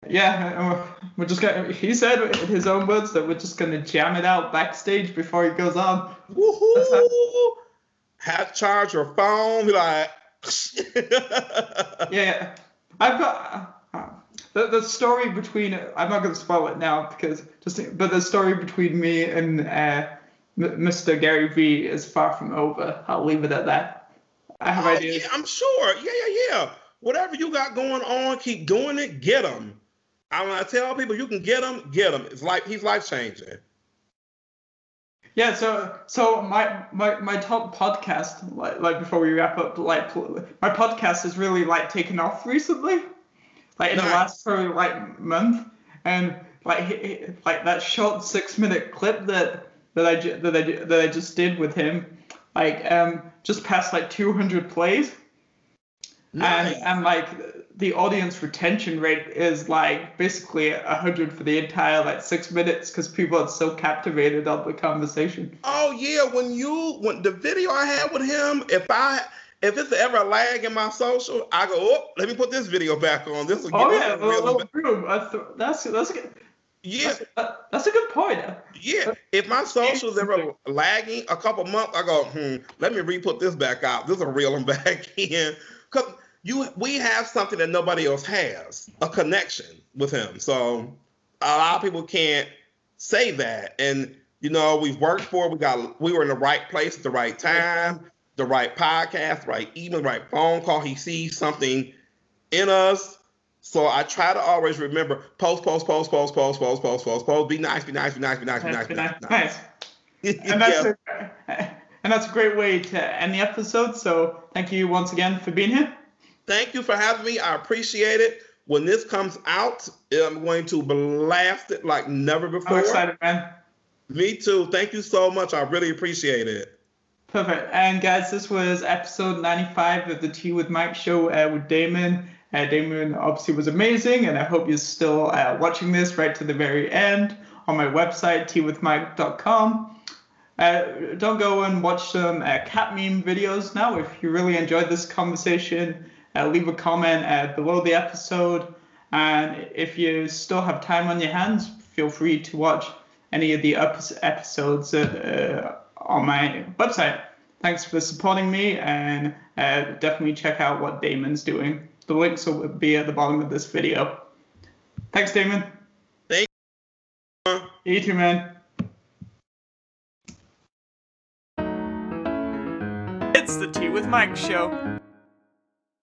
[SPEAKER 2] Yeah, we're, just gonna. He said in his own words that we're just going to jam it out backstage before he goes on.
[SPEAKER 3] Woohoo! Have to charge your phone. Be like,
[SPEAKER 2] Yeah, yeah. I've got uh, the, the story between. I'm not going to spoil it now because just. But the story between me and uh, Mr. Gary Vee is far from over. I'll leave it at that. I have
[SPEAKER 3] Oh,
[SPEAKER 2] ideas.
[SPEAKER 3] yeah, I'm sure. Yeah, yeah, yeah. Whatever you got going on, keep doing it. Get them. I when I tell people you can get him, get him. It's like he's life changing.
[SPEAKER 2] Yeah, so so my my my top podcast like like before we wrap up like my podcast has really like taken off recently, like in the last probably like month, and like like that short six minute clip that that I that I that I just did with him, like um just passed like two hundred plays,
[SPEAKER 3] Nice.
[SPEAKER 2] and and like the audience retention rate is like basically a hundred for the entire like six minutes because people are so captivated on the conversation.
[SPEAKER 3] Oh yeah, when you when the video I had with him, if I if it's ever a lag in my social, I go, oh, let me put this video back on. This will
[SPEAKER 2] Oh
[SPEAKER 3] get
[SPEAKER 2] yeah,
[SPEAKER 3] this
[SPEAKER 2] well,
[SPEAKER 3] real
[SPEAKER 2] well. I th- that's that's good.
[SPEAKER 3] Yeah,
[SPEAKER 2] That's, that's a good point.
[SPEAKER 3] yeah. If my socials ever lagging a couple months, I go, hmm, let me re-put this back out. This will reel them back in. Because you we have something that nobody else has, a connection with him. So a lot of people can't say that. And you know, we've worked for it. We got we were in the right place at the right time, the right podcast, right email, right phone call. He sees something in us. So I try to always remember post, post, post, post, post, post, post, post, post. Be nice, be nice, be nice, be nice, be nice, be nice. Be nice.
[SPEAKER 2] nice. And that's a, and that's a great way to end the episode. So thank you once again for being here.
[SPEAKER 3] Thank you for having me. I appreciate it. When this comes out, I'm going to blast it like never before.
[SPEAKER 2] I'm excited, man.
[SPEAKER 3] Me too. Thank you so much. I really appreciate it.
[SPEAKER 2] Perfect. And guys, this was episode 95 of the Tea with Mike show uh, with Damon. Uh, Damon obviously was amazing, and I hope you're still uh, watching this right to the very end on my website, teawithmike.com. Uh, don't go and watch some uh, cat meme videos now. If you really enjoyed this conversation, uh, leave a comment uh, below the episode. And if you still have time on your hands, feel free to watch any of the episodes uh, on my website. Thanks for supporting me, and uh, definitely check out what Damon's doing. The links will be at the bottom of this video. Thanks, Damon.
[SPEAKER 3] Thank you.
[SPEAKER 2] You too, man.
[SPEAKER 1] The Tea with Mike show.